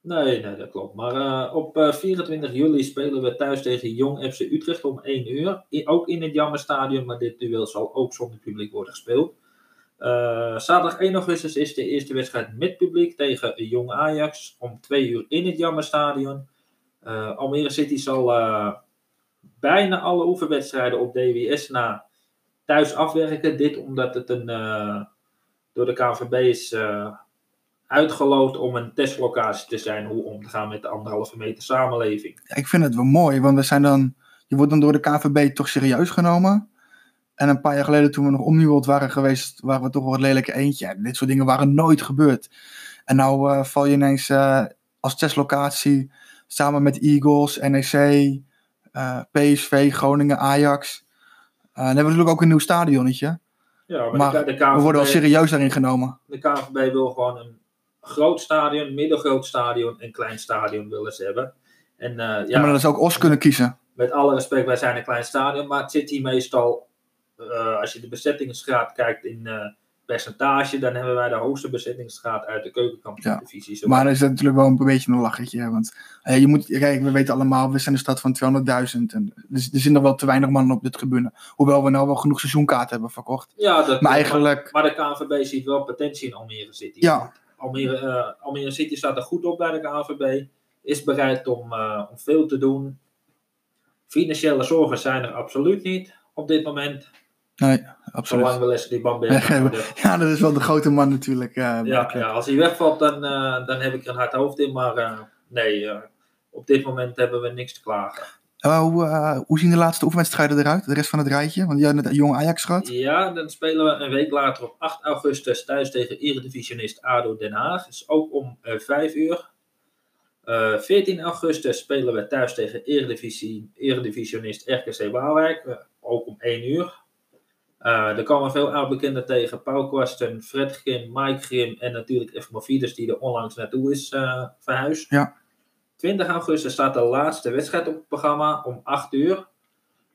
B: Nee, nee, dat klopt. Maar uh, op uh, 24 juli spelen we thuis tegen Jong FC Utrecht om 1 uur. I ook in het Jammerstadion, maar dit duel zal ook zonder publiek worden gespeeld. Uh, zaterdag 1 augustus is de eerste wedstrijd met publiek tegen Jong Ajax om 2 uur in het Jammerstadion. Almere City zal bijna alle oefenwedstrijden op DWS na thuis afwerken. Dit omdat het een door de KVB is uitgeloofd om een testlocatie te zijn hoe om te gaan met de anderhalve meter samenleving.
A: Ik vind het wel mooi, want we zijn dan, je wordt dan door de KVB toch serieus genomen. En een paar jaar geleden, toen we nog omnieuwd waren geweest, waren we toch wel een lelijke eentje. Dit soort dingen waren nooit gebeurd. En nou uh, val je ineens uh, als testlocatie samen met Eagles, NEC, uh, PSV, Groningen, Ajax. Dan hebben we natuurlijk ook een nieuw stadionnetje. Ja, maar, maar de, de KVB, we worden wel serieus daarin genomen.
B: De KVB wil gewoon een groot stadion, middelgroot stadion en klein stadion willen ze hebben. En, uh, ja,
A: ja, maar dat is ook Os kunnen kiezen.
B: Met alle respect, wij zijn een klein stadion, maar het zit hier meestal, uh, als je de bezettingsgraad kijkt in uh, percentage, dan hebben wij de hoogste bezettingsgraad uit de keukenkampioen-divisie.
A: Ja, maar dat is natuurlijk wel een beetje een lachetje, want je moet, kijk, we weten allemaal, we zijn een stad van 200.000 en dus, er zijn nog wel te weinig mannen op de tribune. Hoewel we nou wel genoeg seizoenkaarten hebben verkocht.
B: Ja, dat
A: maar, eigenlijk...
B: maar, maar de KNVB ziet wel potentie in Almere City.
A: Ja,
B: Almere, uh, Almere City staat er goed op bij de KNVB. Is bereid om, uh, om veel te doen. Financiële zorgen zijn er absoluut niet op dit moment.
A: Nee, absoluut.
B: Zolang Leslie Bamberg
A: Ja, dat is wel de grote man natuurlijk. Uh,
B: ja, ja, als hij wegvalt, dan, dan heb ik er een hard hoofd in. Maar nee, op dit moment hebben we niks te klagen.
A: Hoe, hoe, zien de laatste oefenwedstrijden eruit? De rest van het rijtje? Want jij hebt net Jong Ajax gehad.
B: Ja, dan spelen we een week later op 8 augustus thuis tegen Eredivisionist ADO Den Haag. Dus ook om uh, 5 uur. 14 augustus spelen we thuis tegen Eredivisie, Eredivisionist RKC Waalwijk. ook om 1 uur. Er komen veel oud-bekenden tegen. Paul Kwasten, Fred Grim, Mike Grim en natuurlijk F. Movides die er onlangs naartoe is verhuisd.
A: Ja.
B: 20 augustus staat de laatste wedstrijd op het programma om 8 uur.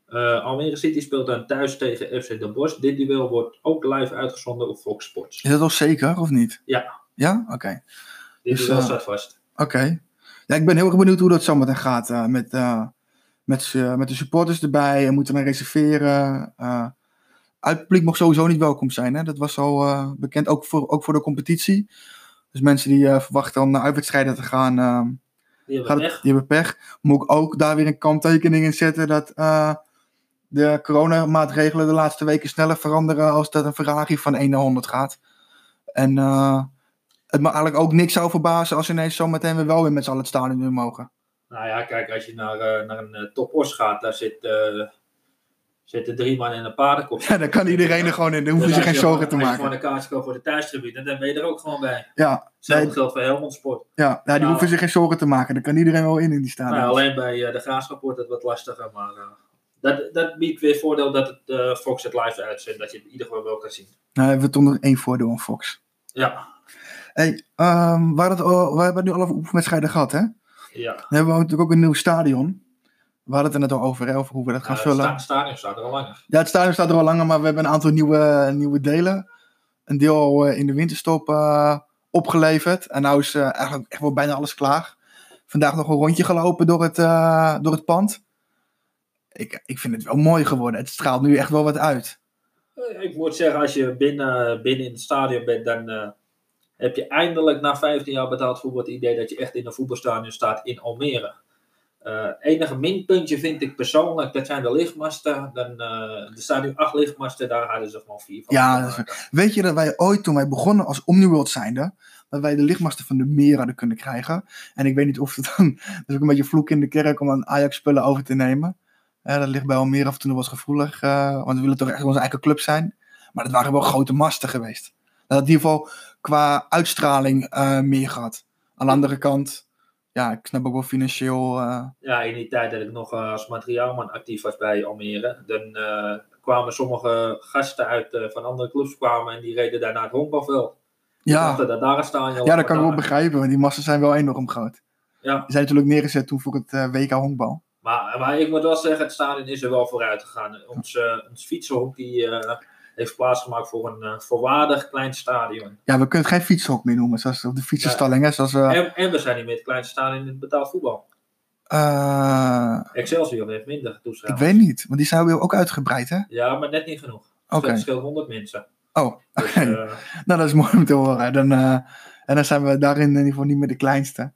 B: Uh, Almere City speelt dan thuis tegen FC Den Bosch. Dit duel wordt ook live uitgezonden op Fox Sports.
A: Is dat al zeker of niet?
B: Ja.
A: Ja? Oké. Okay.
B: Dit dus, duel uh, staat vast.
A: Oké. Okay. Ja, ik ben heel erg benieuwd hoe dat zometeen gaat. Uh, met, met, met de supporters erbij. En moeten we reserveren. Uit publiek mag sowieso niet welkom zijn. Hè? Dat was al bekend. Ook voor, ook voor de competitie. Dus mensen die verwachten om naar uitwedstrijden te gaan
B: die hebben pech.
A: Die hebben pech. Moet ik ook daar weer een kanttekening in zetten dat uh, de coronamaatregelen de laatste weken sneller veranderen als dat een Ferrari van 1 naar 100 gaat. En uh, het me eigenlijk ook niks zou verbazen als ineens zo meteen weer wel weer met z'n allen het stadion in mogen.
B: Nou ja, kijk, als je naar, eh, naar een uh, top os gaat, daar zit, uh, zitten drie man in een paardenkop.
A: Ja, dan kan iedereen er gewoon in. Dan hoeven ze geen zorgen te maken.
B: Als je gewoon een kaartje voor de thuistribune, dan ben je er ook gewoon bij.
A: Ja.
B: Hetzelfde geldt voor Helmond Sport.
A: Ja, ja die nou, hoeven zich geen zorgen te maken. Dan kan iedereen wel in in die stadion.
B: Nou, alleen bij de Graafschap wordt het wat lastiger, maar dat, dat biedt weer voordeel dat het uh, Fox het live uitzendt, dat je het in ieder geval wel kan zien.
A: Nou, hebben we toch nog één voordeel aan Fox.
B: Ja.
A: Hey, um, we, het we hebben nu al over oefenwedstrijden gehad, hè?
B: Ja.
A: Dan hebben we natuurlijk ook een nieuw stadion. We hadden het er net al over, hè, over hoe we dat gaan
B: uh,
A: vullen.
B: Het stadion staat er al langer.
A: Ja, het stadion staat er al langer, maar we hebben een aantal nieuwe, nieuwe delen. Een deel al uh, in de winterstop uh, opgeleverd. En nu is eigenlijk echt wel bijna alles klaar. Vandaag nog een rondje gelopen door het, door het pand ik, ik vind het wel mooi geworden. Het straalt nu echt wel wat uit.
B: Ik moet zeggen, als je binnen, binnen in het stadion bent, dan heb je eindelijk na 15 jaar betaald voetbal het idee dat je echt in een voetbalstadion staat in Almere. Uh, enige minpuntje vind ik persoonlijk, dat zijn de lichtmasten. Dan, uh, er staan nu acht lichtmasten, daar hadden ze gewoon vier van.
A: Ja, weet je dat wij ooit, toen wij begonnen als Omniworld zijnde, dat wij de lichtmasten van de meer hadden kunnen krijgen. En ik weet niet of het dan, dat is ook een beetje vloek in de kerk om aan Ajax spullen over te nemen. Uh, dat ligt bij Almere af en toe nog wat gevoelig. Want we willen toch echt onze eigen club zijn. Maar dat waren wel grote masten geweest. Dat had in ieder geval qua uitstraling meer gehad. Aan de andere kant, ja, ik snap ook wel financieel.
B: Ja, in die tijd dat ik nog als materiaalman actief was bij Almere. Dan kwamen sommige gasten uit van andere clubs kwamen en die reden daar naar het honkbalveld.
A: Ja,
B: dat, daar staan
A: ja dat kan ik wel begrijpen, want die masten zijn wel enorm groot.
B: Ja.
A: Die zijn natuurlijk neergezet toen voor het WK honkbal.
B: Maar, maar ik moet wel zeggen, het stadion is er wel vooruit gegaan. Ons, ons fietsenhok die, heeft plaatsgemaakt voor een uh, volwaardig klein stadion.
A: Ja, we kunnen het geen fietsenhok meer noemen, zoals op de fietsenstalling. Ja. Zoals,
B: en, en, we zijn niet meer het kleinste stadion in het betaald voetbal. Excelsior heeft minder toeschouwers.
A: Ik weet niet, want die zijn weer ook uitgebreid, hè?
B: Ja, maar net niet genoeg.
A: Oké. Okay.
B: Het scheelt 100 mensen.
A: Oh, dus, nou dat is mooi om te horen. Dan, en dan zijn we daarin in ieder geval niet meer de kleinste.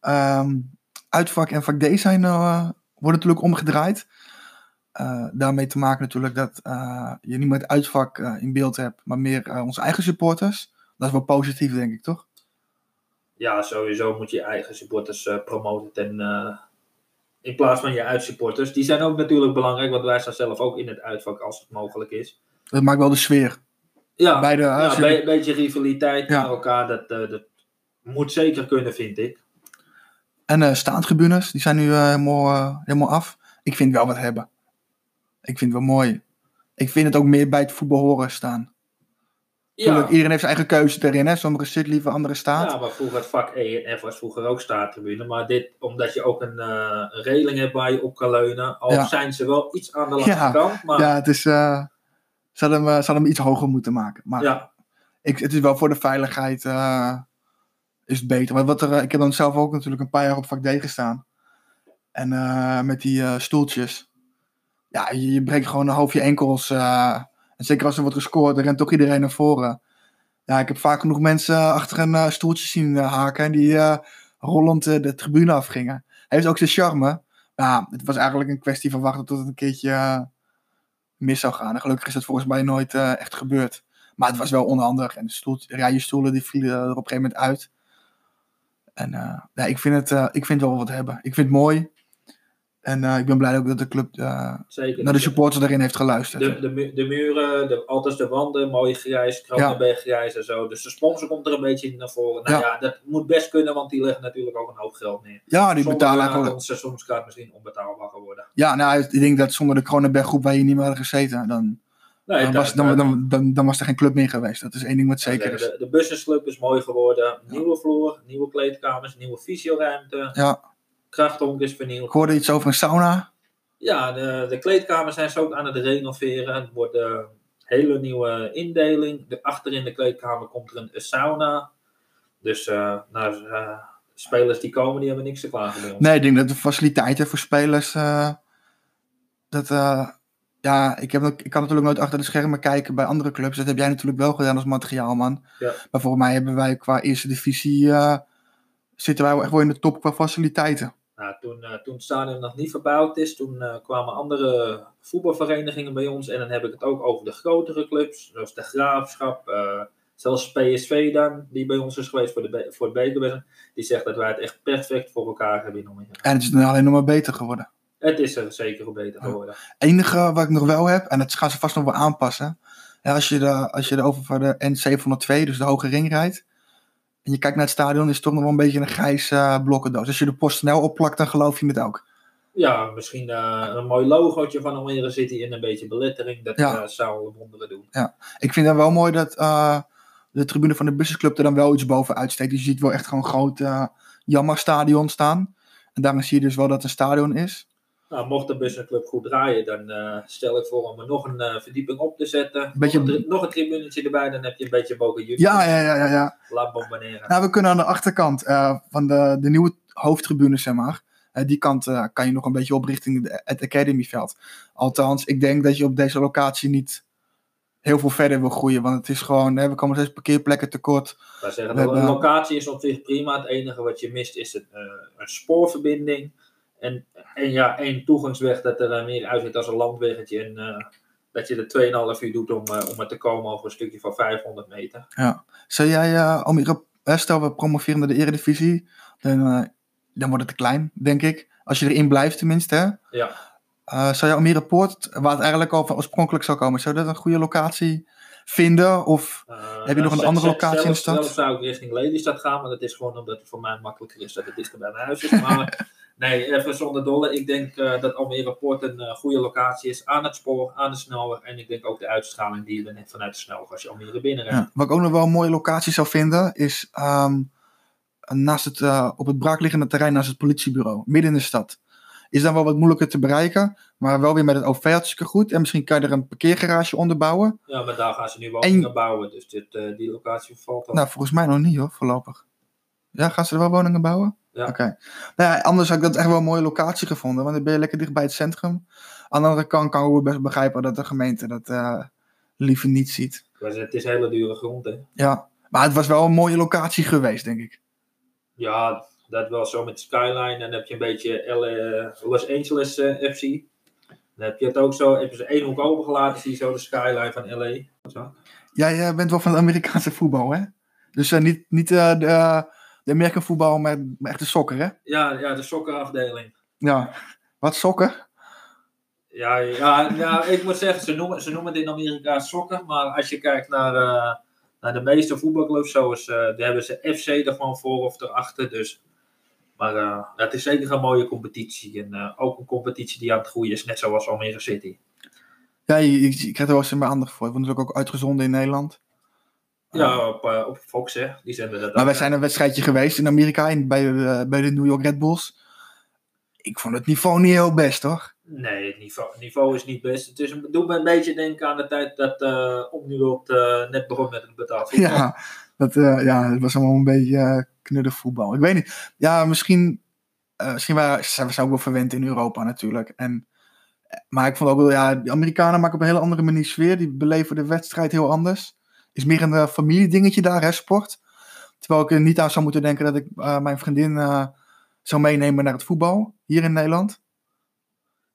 A: Um, uitvak en vak D zijn uh, worden natuurlijk omgedraaid. Uh, daarmee te maken natuurlijk dat uh, je niet meer het uitvak in beeld hebt, maar meer onze eigen supporters. Dat is wel positief, denk ik, toch?
B: Ja, sowieso moet je je eigen supporters promoten ten, in plaats van je uitsupporters. Die zijn ook natuurlijk belangrijk, want wij staan zelf ook in het uitvak als het mogelijk is.
A: Dat maakt wel de sfeer.
B: Ja, Bij de, ja een je... beetje rivaliteit ja. met elkaar, dat, dat moet zeker kunnen, vind ik.
A: En staantribunes, die zijn nu helemaal, helemaal af. Ik vind wel wat hebben. Ik vind het wel mooi. Ik vind het ook meer bij het voetbal horen staan. Ja. Tuurlijk, iedereen heeft zijn eigen keuze erin. Hè? Sommigen zitten liever, anderen staat.
B: Ja, maar vroeger het vak E en F was vroeger ook staattribune. Maar dit, omdat je ook een, een regeling hebt waar je op kan leunen. Al ja. zijn ze wel iets aan de lange
A: ja.
B: kant. Maar...
A: Ja, het is, ze, hadden hem, ze hadden hem iets hoger moeten maken. Maar
B: ja.
A: ik, het is wel voor de veiligheid is het beter. Maar wat er, ik heb dan zelf ook natuurlijk een paar jaar op vak D gestaan. En uh, met die uh, stoeltjes. Ja, je, je, breekt gewoon een half je enkels. Uh, en zeker als er wordt gescoord, dan rent toch iedereen naar voren. Ja, ik heb vaak genoeg mensen achter een stoeltje zien haken. En die rollend de tribune afgingen. Hij heeft ook zijn charme. Ja, het was eigenlijk een kwestie van wachten tot het een keertje mis zou gaan. Gelukkig is het volgens mij nooit echt gebeurd. Maar het was wel onhandig. En de, stoel, rijen stoelen die vielen er op een gegeven moment uit. En ja, ik, vind het, ik vind wel wat hebben. Ik vind het mooi. En uh, ik ben blij ook dat de club
B: Zeker,
A: naar de supporters erin heeft geluisterd.
B: De, de, de muren, de, altijd de wanden, mooi grijs, Kronenberg grijs en zo. Dus de sponsor komt er een beetje in naar voren. Nou ja. ja. dat moet best kunnen, want die leggen natuurlijk ook een hoop geld neer.
A: Ja, die betalen eigenlijk...
B: Onze seizoenskaart misschien onbetaalbaar geworden.
A: Ja, nou, ik denk dat zonder de Kronenberg groep waar je niet meer had gezeten, dan... Nee, dan, was, dan, dan, dan, dan, was er geen club meer geweest. Dat is één ding wat zeker is.
B: De, de is mooi geworden. Nieuwe vloer, nieuwe kleedkamers, nieuwe fysioruimte.
A: Ja.
B: Krachthonk is vernieuwd.
A: Ik hoorde iets over een sauna.
B: Ja, de, de kleedkamers zijn ze ook aan het renoveren. Het wordt een hele nieuwe indeling. De, achter in de kleedkamer komt er een, sauna. Dus uh, nou, uh, spelers die komen, die hebben niks te klagen.
A: Nee, ik denk dat de faciliteiten voor spelers... Uh, dat ja, ik, heb, ik kan natuurlijk nooit achter de schermen kijken bij andere clubs. Dat heb jij natuurlijk wel gedaan als materiaalman.
B: Ja.
A: Maar volgens mij hebben wij qua eerste divisie... Zitten wij echt wel in de top qua faciliteiten.
B: Nou, toen, uh, toen het stadion nog niet verbouwd is, toen uh, kwamen andere voetbalverenigingen bij ons. En dan heb ik het ook over de grotere clubs, zoals de Graafschap, Zelfs PSV dan, die bij ons is geweest voor, de, voor het bekerwedstrijd, die zegt dat wij het echt perfect voor elkaar hebben in Almere.
A: En het is nu alleen nog maar beter geworden.
B: Het is er zeker beter geworden.
A: enige wat ik nog wel heb, en dat gaan ze vast nog wel aanpassen. Ja, als je, de, als je de over voor de N702, dus de hoge ring rijdt. En je kijkt naar het stadion, is het toch nog wel een beetje een grijs eh, blokkendoos. Als je de PostNL opplakt, dan geloof je het ook.
B: Ja, misschien eh, een mooi logootje van Almere City en een beetje belettering. Dat
A: Ja.
B: eh, zou wonderen doen.
A: Ik vind het wel mooi dat de tribune van de Businessclub er dan wel iets boven uitsteekt. Dus je ziet wel echt gewoon een groot Jammer-stadion staan. En daarin zie je dus wel dat het een stadion is.
B: Nou, mocht de Businessclub goed draaien, dan eh, stel ik voor om er nog een eh, verdieping op te zetten.
A: Beetje-
B: Nog, een, tri- nog een tribunetje erbij, dan heb je een beetje Boca Juniors.
A: Ja, ja, ja, ja. ja.
B: La Bombonera.
A: Nou, we kunnen aan de achterkant eh, van de, de nieuwe hoofdtribune, zeg maar. die kant kan je nog een beetje op richting de- het Academyveld. Althans, ik denk dat je op deze locatie niet heel veel verder wil groeien. Want het is gewoon, hè, we komen steeds parkeerplekken tekort.
B: Zeggen, de locatie is op zich prima. Het enige wat je mist is het, een spoorverbinding. En, en ja, één toegangsweg dat er eh, meer uitziet als een landweggetje. En eh, dat je er 2,5 uur doet om, eh, om er te komen over een stukje van 500 meter.
A: Zou jij, hè, stel we promoveren naar de eredivisie, dan, dan wordt het te klein, denk ik. Als je erin blijft tenminste. Hè?
B: Ja.
A: Eh, zou je Almere Poort, waar het eigenlijk al van oorspronkelijk zou komen, zou dat een goede locatie vinden? Of Heb je nog een andere
B: zelf-
A: locatie in de stad?
B: Zelf zou ik richting Lelystad gaan, maar dat is gewoon omdat het voor mij makkelijker is dat het dichter bij mijn huis is. Maar nee, even zonder dolle. Ik denk eh, dat Almere Poort een eh, goede locatie is aan het spoor, aan de snelweg. En ik denk ook de uitstraling die je hebt vanuit de snelweg als je Almere binnenrijdt.
A: Ja, wat ik ook nog wel een mooie locatie zou vinden, is ehm, naast het, eh, op het braakliggende terrein naast het politiebureau, midden in de stad. Is dan wel wat moeilijker te bereiken, maar wel weer met het OV hartstikke goed. En misschien kan je er een parkeergarage onder bouwen.
B: Ja, maar daar gaan ze nu woningen bouwen, dus dit, die locatie valt al.
A: Nou, volgens mij nog niet hoor, voorlopig. Ja, gaan ze er wel woningen bouwen?
B: Ja.
A: Oké. Nou ja, anders had ik dat echt wel een mooie locatie gevonden, want dan ben je lekker dicht bij het centrum. Aan de andere kant kan ik best begrijpen dat de gemeente dat eh, liever niet ziet.
B: Maar Het is hele dure grond, hè.
A: Ja, maar het was wel een mooie locatie geweest, denk ik.
B: Ja, dat wel zo met de skyline. En dan heb je een beetje L- Los Angeles eh, FC. Dan heb je het ook zo, je ze één hoek opengelaten, zie je zo de skyline van LA. Zo.
A: Jij eh, bent wel van het Amerikaanse voetbal, hè? Dus eh, niet, niet eh, de, de voetbal, maar, maar echt de sokker, hè?
B: Ja, ja, de sokkenafdeling.
A: Ja. Wat sokker?
B: Ja, ja, ja, ik moet zeggen, ze noemen, ze noemen het in Amerika sokken. Maar als je kijkt naar, eh, naar de meeste voetbalclubs, zoals, eh daar hebben ze FC er gewoon voor of erachter. Dus. Maar eh, het is zeker een mooie competitie. En ook een competitie die aan het groeien is, net zoals Almere City.
A: Ja, je, je, je krijgt er wel eens mijn aandacht voor. Want het is ook uitgezonden in Nederland.
B: Ja, op, eh, op Fox, hè. Die zenden dat
A: Maar wij zijn een wedstrijdje geweest in Amerika, in, bij, de, bij de New York Red Bulls. Ik vond het niveau niet heel best, toch?
B: Nee, het niveau, niveau is niet best. Het is een, doet me een beetje denken aan de tijd dat uh, Omniworld uh, net begon met het betaald voetbal.
A: Ja, dat, ja, het was allemaal een beetje uh, knudde voetbal. Ik weet niet. Ja, misschien, misschien waren, zijn we ook wel verwend in Europa natuurlijk. En, maar ik vond ook wel, ja, de Amerikanen maken op een hele andere manier sfeer. Die beleven de wedstrijd heel anders. Is meer een uh, familiedingetje daar, hè, sport. Terwijl ik er niet aan zou moeten denken dat ik uh, mijn vriendin uh, zou meenemen naar het voetbal hier in Nederland.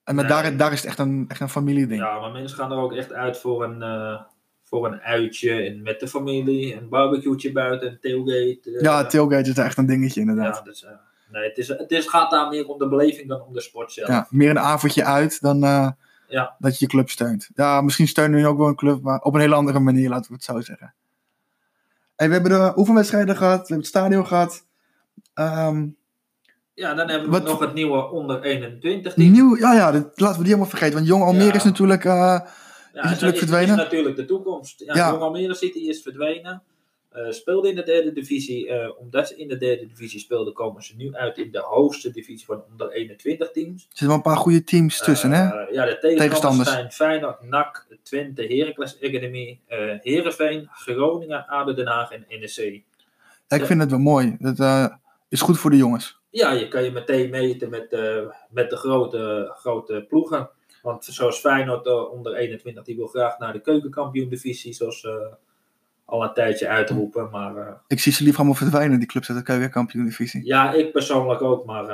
A: En nee. daar, daar is het echt een, echt een familieding.
B: Ja, maar mensen gaan er ook echt uit voor een, uh, voor een uitje en met de familie. Een barbecue'tje buiten, een tailgate.
A: Ja, tailgate is echt een dingetje inderdaad.
B: Ja, dus, nee, het, is, het is, gaat daar meer om de beleving dan om de sport zelf.
A: Ja, meer een avondje uit dan
B: ja.
A: dat je je club steunt. Ja, misschien steunen we ook wel een club, maar op een hele andere manier, laten we het zo zeggen. Hey, we hebben de oefenwedstrijden gehad, we hebben het stadion gehad. Um,
B: ja, dan hebben we Wat, nog het nieuwe onder 21 team.
A: Nieuw, ja, ja, dat, laten we die helemaal vergeten. Want Jong Almere ja. is natuurlijk, uh,
B: ja,
A: is natuurlijk
B: is,
A: verdwenen.
B: is natuurlijk de toekomst. Ja, ja. Jong Almere City is verdwenen. Uh, speelde in de derde divisie. Uh, omdat ze in de derde divisie speelden, komen ze nu uit in de hoogste divisie van onder 21 teams.
A: Er zitten wel een paar goede teams tussen, hè?
B: Ja, de tegenstanders zijn Feyenoord, NAC, Twente, Heracles Academy, Heerenveen, Groningen, ADO Den Haag en NEC.
A: Ja, ik vind het wel mooi. Dat uh, is goed voor de jongens.
B: Ja, je kan je meteen meten met, uh, met de grote, grote ploegen. Want zoals Feyenoord uh, onder 21, die wil graag naar de keukenkampioen divisie, zoals uh, al een tijdje uitroepen. Maar,
A: ik zie ze liever allemaal verdwijnen, die clubs uit de keukenkampioen divisie.
B: Ja, ik persoonlijk ook, maar,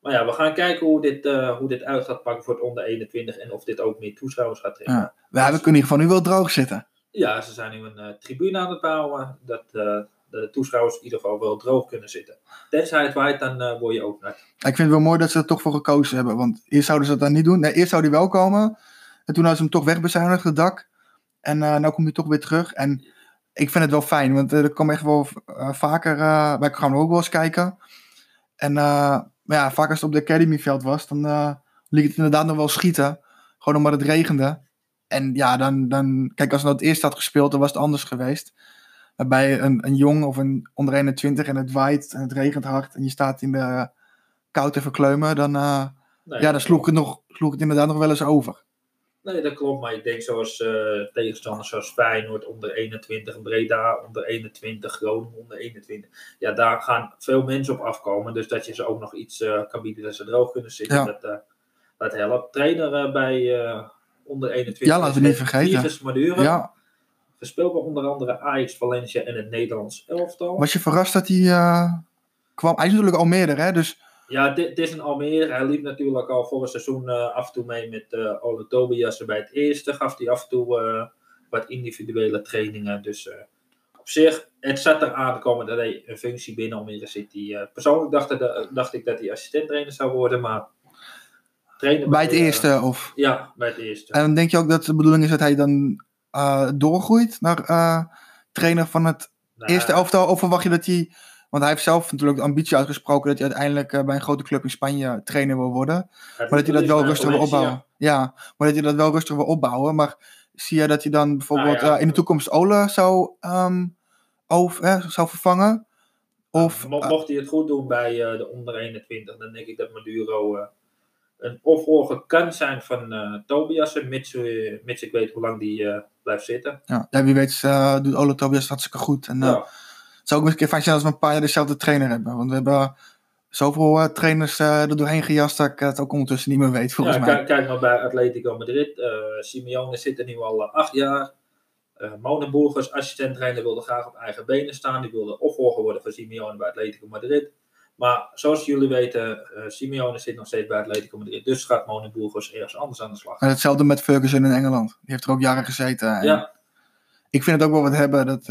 B: maar ja, we gaan kijken hoe dit, hoe dit uit gaat pakken voor het onder 21 en of dit ook meer toeschouwers gaat trekken.
A: Ja. We, we kunnen in ieder geval nu wel droog zitten.
B: Ja, ze zijn nu een eh, tribune aan het bouwen. Dat eh, de toeschouwers in ieder geval wel droog kunnen zitten. Tenzij het waait, dan eh, word je ook nat.
A: Ik vind het wel mooi dat ze er toch voor gekozen hebben. Want eerst zouden ze dat dan niet doen. Nee, eerst zou die wel komen. En toen hadden ze hem toch wegbezuinigd, het dak. En eh nu komt hij toch weer terug. En ik vind het wel fijn. Want eh, er komen echt wel eh, vaker... eh wij gaan ook wel eens kijken. En eh, ja, vaak als het op de Academyveld was... dan eh liet het inderdaad nog wel schieten. Gewoon omdat het regende. En ja, dan... dan kijk, als het nou het eerst had gespeeld... dan was het anders geweest. Waarbij een, een jong of een onder 21 en het waait en het regent hard... en je staat in de kou te verkleumen... dan, eh,
B: Nee,
A: ja, dan sloeg het, nog, sloeg het inderdaad nog wel eens over.
B: Nee, dat klopt. Maar ik denk zoals eh, tegenstanders zoals Feyenoord onder 21, Breda onder 21, Groningen onder 21. Ja, daar gaan veel mensen op afkomen. Dus dat je ze ook nog iets eh, kan bieden dat ze droog kunnen zitten.
A: Ja.
B: Dat, eh, dat helpt. Trainer bij onder 21.
A: Ja, laten we niet vergeten.
B: Madura.
A: Ja,
B: Gespeeld bij onder andere Ajax, Valencia en het Nederlands elftal.
A: was je verrast dat hij kwam? Hij is natuurlijk al meerder, hè? Dus
B: Ja, dit, dit is een Almere. Hij liep natuurlijk al vorig seizoen eh, af en toe mee met uh, Ole Tobias bij het eerste. Gaf hij af en toe eh, wat individuele trainingen. Dus op zich, het zat er aan te komen dat hij een functie binnen Almere City. persoonlijk dacht, dacht ik dat hij assistent-trainer zou worden, maar trainer
A: bij het eerste, of...
B: ja, bij het eerste.
A: En denk je ook dat de bedoeling is dat hij dan doorgroeit naar trainer van het
B: Nou,
A: eerste elftal? Of verwacht je dat hij... Want hij heeft zelf natuurlijk de ambitie uitgesproken dat hij uiteindelijk eh, bij een grote club in Spanje trainer wil worden. Maar dat hij dat wel rustig wil opbouwen. Ja, maar dat hij dat wel rustig wil opbouwen. Maar zie je dat hij dan bijvoorbeeld
B: Nou ja.
A: eh, in de toekomst Ole zou, over, eh, zou vervangen? Of,
B: Mo-
A: eh,
B: mocht hij het goed doen bij eh, de onder 21, dan denk ik dat Maduro eh, een opvolger kan zijn van Tobias. Mits, mits ik weet hoe lang die blijft zitten.
A: ja, ja, wie weet doet Ole Tobias hartstikke goed. En,
B: Ja.
A: Zou ook eens een keer fijn zijn als we een paar jaar dezelfde trainer hebben. Want we hebben zoveel eh, trainers eh, er doorheen gejast dat ik het ook ondertussen niet meer weet, volgens
B: Ja,
A: mij.
B: kijk, kijk maar bij Atletico Madrid. eh Simeone zit er nu al acht jaar. Monenburg als assistent-trainer wilde graag op eigen benen staan. Die wilde opvolger worden van Simeone bij Atletico Madrid. Maar zoals jullie weten, eh Simeone zit nog steeds bij Atletico Madrid. Dus gaat Monenburgers ergens anders aan de slag.
A: En hetzelfde met Ferguson in Engeland. Die heeft er ook jaren gezeten. En
B: Ja,
A: Ik vind het ook wel wat hebben dat...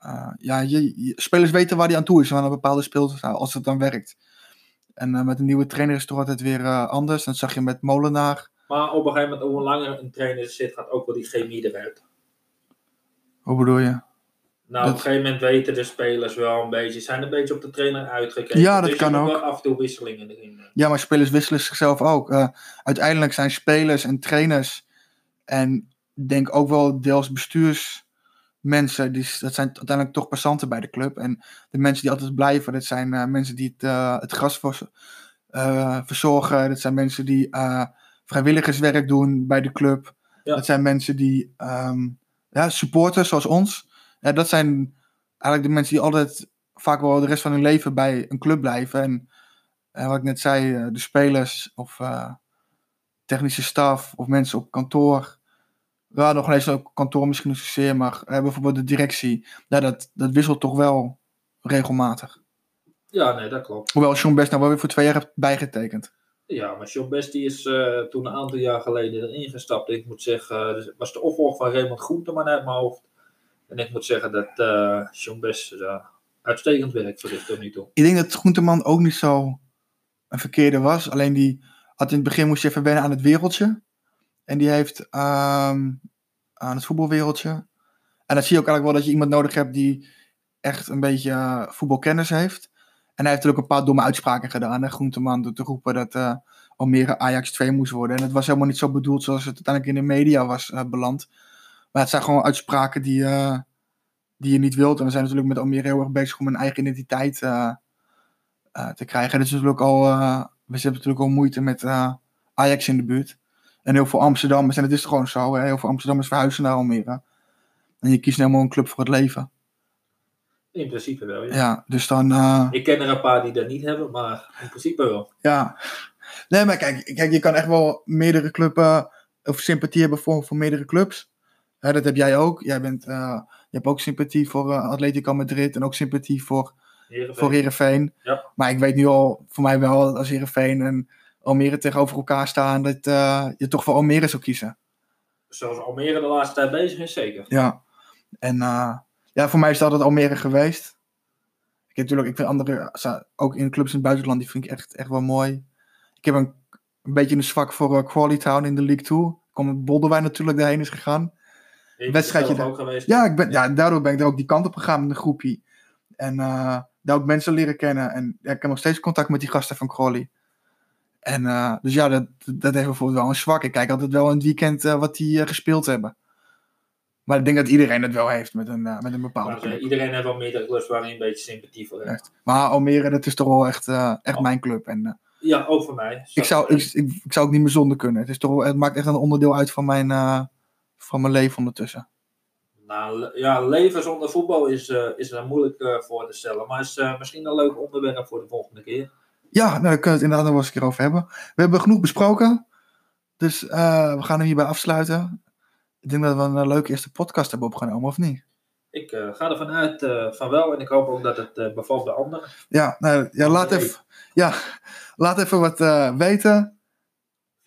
A: eh, ja, je, je- spelers weten waar die aan toe is aan een bepaalde speelstijl, als het dan werkt. En eh, met een nieuwe trainer is het toch altijd weer eh, anders. Dat zag je met Molenaar.
B: maar op een gegeven moment, hoe langer een trainer zit, gaat ook wel die chemie eruit.
A: Hoe bedoel je?
B: Nou,
A: Dat-
B: op een gegeven moment weten de spelers wel een beetje, zijn een beetje op de trainer uitgekeken.
A: Ja, dat
B: dus
A: kan ook.
B: wel af en toe wisselingen erin.
A: Ja, maar spelers wisselen zichzelf ook. Uiteindelijk zijn spelers en trainers en denk ook wel deels bestuursmensen, die, dat zijn uiteindelijk toch passanten bij de club. En de mensen die altijd blijven, dat zijn eh, mensen die het, eh, het gras vers- eh, verzorgen. Dat zijn mensen die vrijwilligerswerk doen bij de club.
B: Ja.
A: Dat zijn mensen die ehm, ja, supporters zoals ons. Ja, dat zijn eigenlijk de mensen die altijd vaak wel de rest van hun leven bij een club blijven. En en wat ik net zei, de spelers of technische staf of mensen op kantoor. Ja, nog eens op kantoor misschien niet zozeer, maar eh, bijvoorbeeld de directie. Ja, dat, dat wisselt toch wel regelmatig.
B: Ja, nee, dat klopt.
A: Hoewel Sean Best nou wel weer voor twee jaar bijgetekend.
B: Ja, maar John Best die is eh, toen een aantal jaar geleden erin gestapt. Ik moet zeggen, het was de opvolger van Raymond Groenteman uit mijn hoofd. En ik moet zeggen dat eh John Best eh, uitstekend werk verricht tot nu toe.
A: Ik denk dat Groenteman ook niet zo een verkeerde was. Alleen die had in het begin moest je even wennen aan het wereldje. En die heeft ehm, aan het voetbalwereldje. En dan zie je ook eigenlijk wel dat je iemand nodig hebt die echt een beetje eh, voetbalkennis heeft. En hij heeft ook een paar domme uitspraken gedaan. Hè? Groenteman door te roepen dat eh, Almere Ajax 2 moest worden. En het was helemaal niet zo bedoeld zoals het uiteindelijk in de media was eh, beland. Maar het zijn gewoon uitspraken die, die je niet wilt. En we zijn natuurlijk met Almere heel erg bezig om een eigen identiteit te krijgen. En natuurlijk al, we hebben natuurlijk al moeite met Ajax in de buurt. En heel veel Amsterdammers, en het is gewoon zo, hè, heel veel Amsterdammers verhuizen naar Almere. En je kiest helemaal een club voor het leven.
B: In principe wel, ja.
A: Ja, dus dan, eh,
B: Ik ken er een paar die dat niet hebben, maar in principe wel.
A: ja. Nee, maar kijk, kijk, je kan echt wel meerdere clubben, of sympathie hebben voor, voor meerdere clubs. Hè, dat heb jij ook. Jij bent, eh, je hebt ook sympathie voor eh, Atletico Madrid en ook sympathie voor
B: Heerenveen.
A: voor Herenveen.
B: Ja.
A: Maar ik weet nu al, voor mij wel, als Herenveen en Almere tegenover elkaar staan, dat eh, je toch voor Almere zou kiezen.
B: zoals Almere de laatste tijd bezig is, zeker.
A: Ja. En eh, ja, voor mij is het altijd Almere geweest. Ik heb natuurlijk, ik vind andere, za- ook in clubs in het buitenland, die vind ik echt, echt wel mooi. Ik heb een, een beetje een zwak voor eh, Crawley Town in de League 2. Komt Boldewijn natuurlijk daarheen is gegaan.
B: Ik
A: Wedstrijdje daar.
B: ook geweest.
A: Ja, ik ben, ja, daardoor ben ik er ook die kant op gegaan met een groepje. En eh, daar ook mensen leren kennen. En ja, ik heb nog steeds contact met die gasten van Crawley. En eh, dus ja, dat, dat heeft bijvoorbeeld wel een zwak. Ik kijk altijd wel in het weekend eh, wat die eh, gespeeld hebben. Maar ik denk dat iedereen het wel heeft met een, met een bepaalde
B: Maar,
A: club.
B: iedereen heeft wel meerdere clubs waar hij een beetje sympathie voor heeft.
A: Maar Almere, dat is toch wel echt, echt
B: Oh.
A: mijn club. En
B: Ja, ook voor mij.
A: ik, zou, ik, ik, ik zou ook niet meer zonder kunnen. Het, is toch het maakt echt een onderdeel uit van mijn, van mijn leven ondertussen.
B: Nou, ja, leven zonder voetbal is, is er moeilijk voor te stellen. Maar is misschien een leuk onderwerp voor de volgende keer.
A: Ja, nou, daar kunnen we het inderdaad nog wel eens een keer over hebben. We hebben genoeg besproken. Dus eh, we gaan hem hierbij afsluiten. Ik denk dat we een eh, leuke eerste podcast hebben opgenomen, of niet?
B: Ik eh, ga ervan uit van wel en ik hoop ook dat het bevalt bij anderen.
A: Ja, nou, ja, laat, even, ja, laat even wat weten.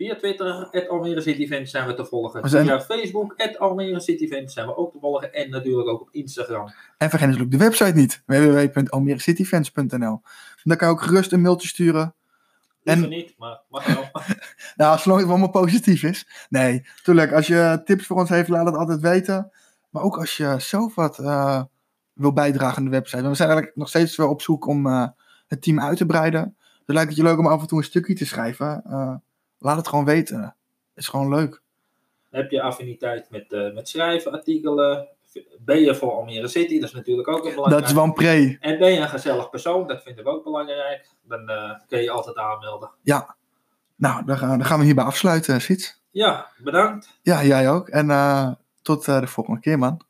B: Via Twitter, at Almere City Fans zijn we te volgen.
A: Zijn-
B: Via Facebook, at Almere City Fans zijn we ook te volgen. En natuurlijk ook op Instagram.
A: En vergeet natuurlijk de website niet. www.almerecityfans.nl Dan kan je ook gerust een mailtje sturen. En-
B: niet, maar mag wel.
A: Nou, zolang het allemaal positief is. Nee, tuurlijk. Als je tips voor ons heeft, laat het altijd weten. Maar ook als je zelf wat eh, wil bijdragen aan de website. Want we zijn eigenlijk nog steeds wel op zoek om eh, het team uit te breiden. Dus lijkt het je leuk om af en toe een stukje te schrijven. Eh, laat het gewoon weten. Het is gewoon leuk.
B: Heb je affiniteit met, eh, met schrijven, artikelen? Ben je voor Almere City? Dat is natuurlijk ook een
A: Dat
B: belangrijk.
A: is wel een pre.
B: En ben je een gezellig persoon? Dat vinden we ook belangrijk. Dan eh, kun je altijd aanmelden.
A: Nou, dan gaan, dan gaan we hierbij afsluiten, Siets.
B: Ja, bedankt.
A: Ja, jij ook. En eh, tot de volgende keer, man.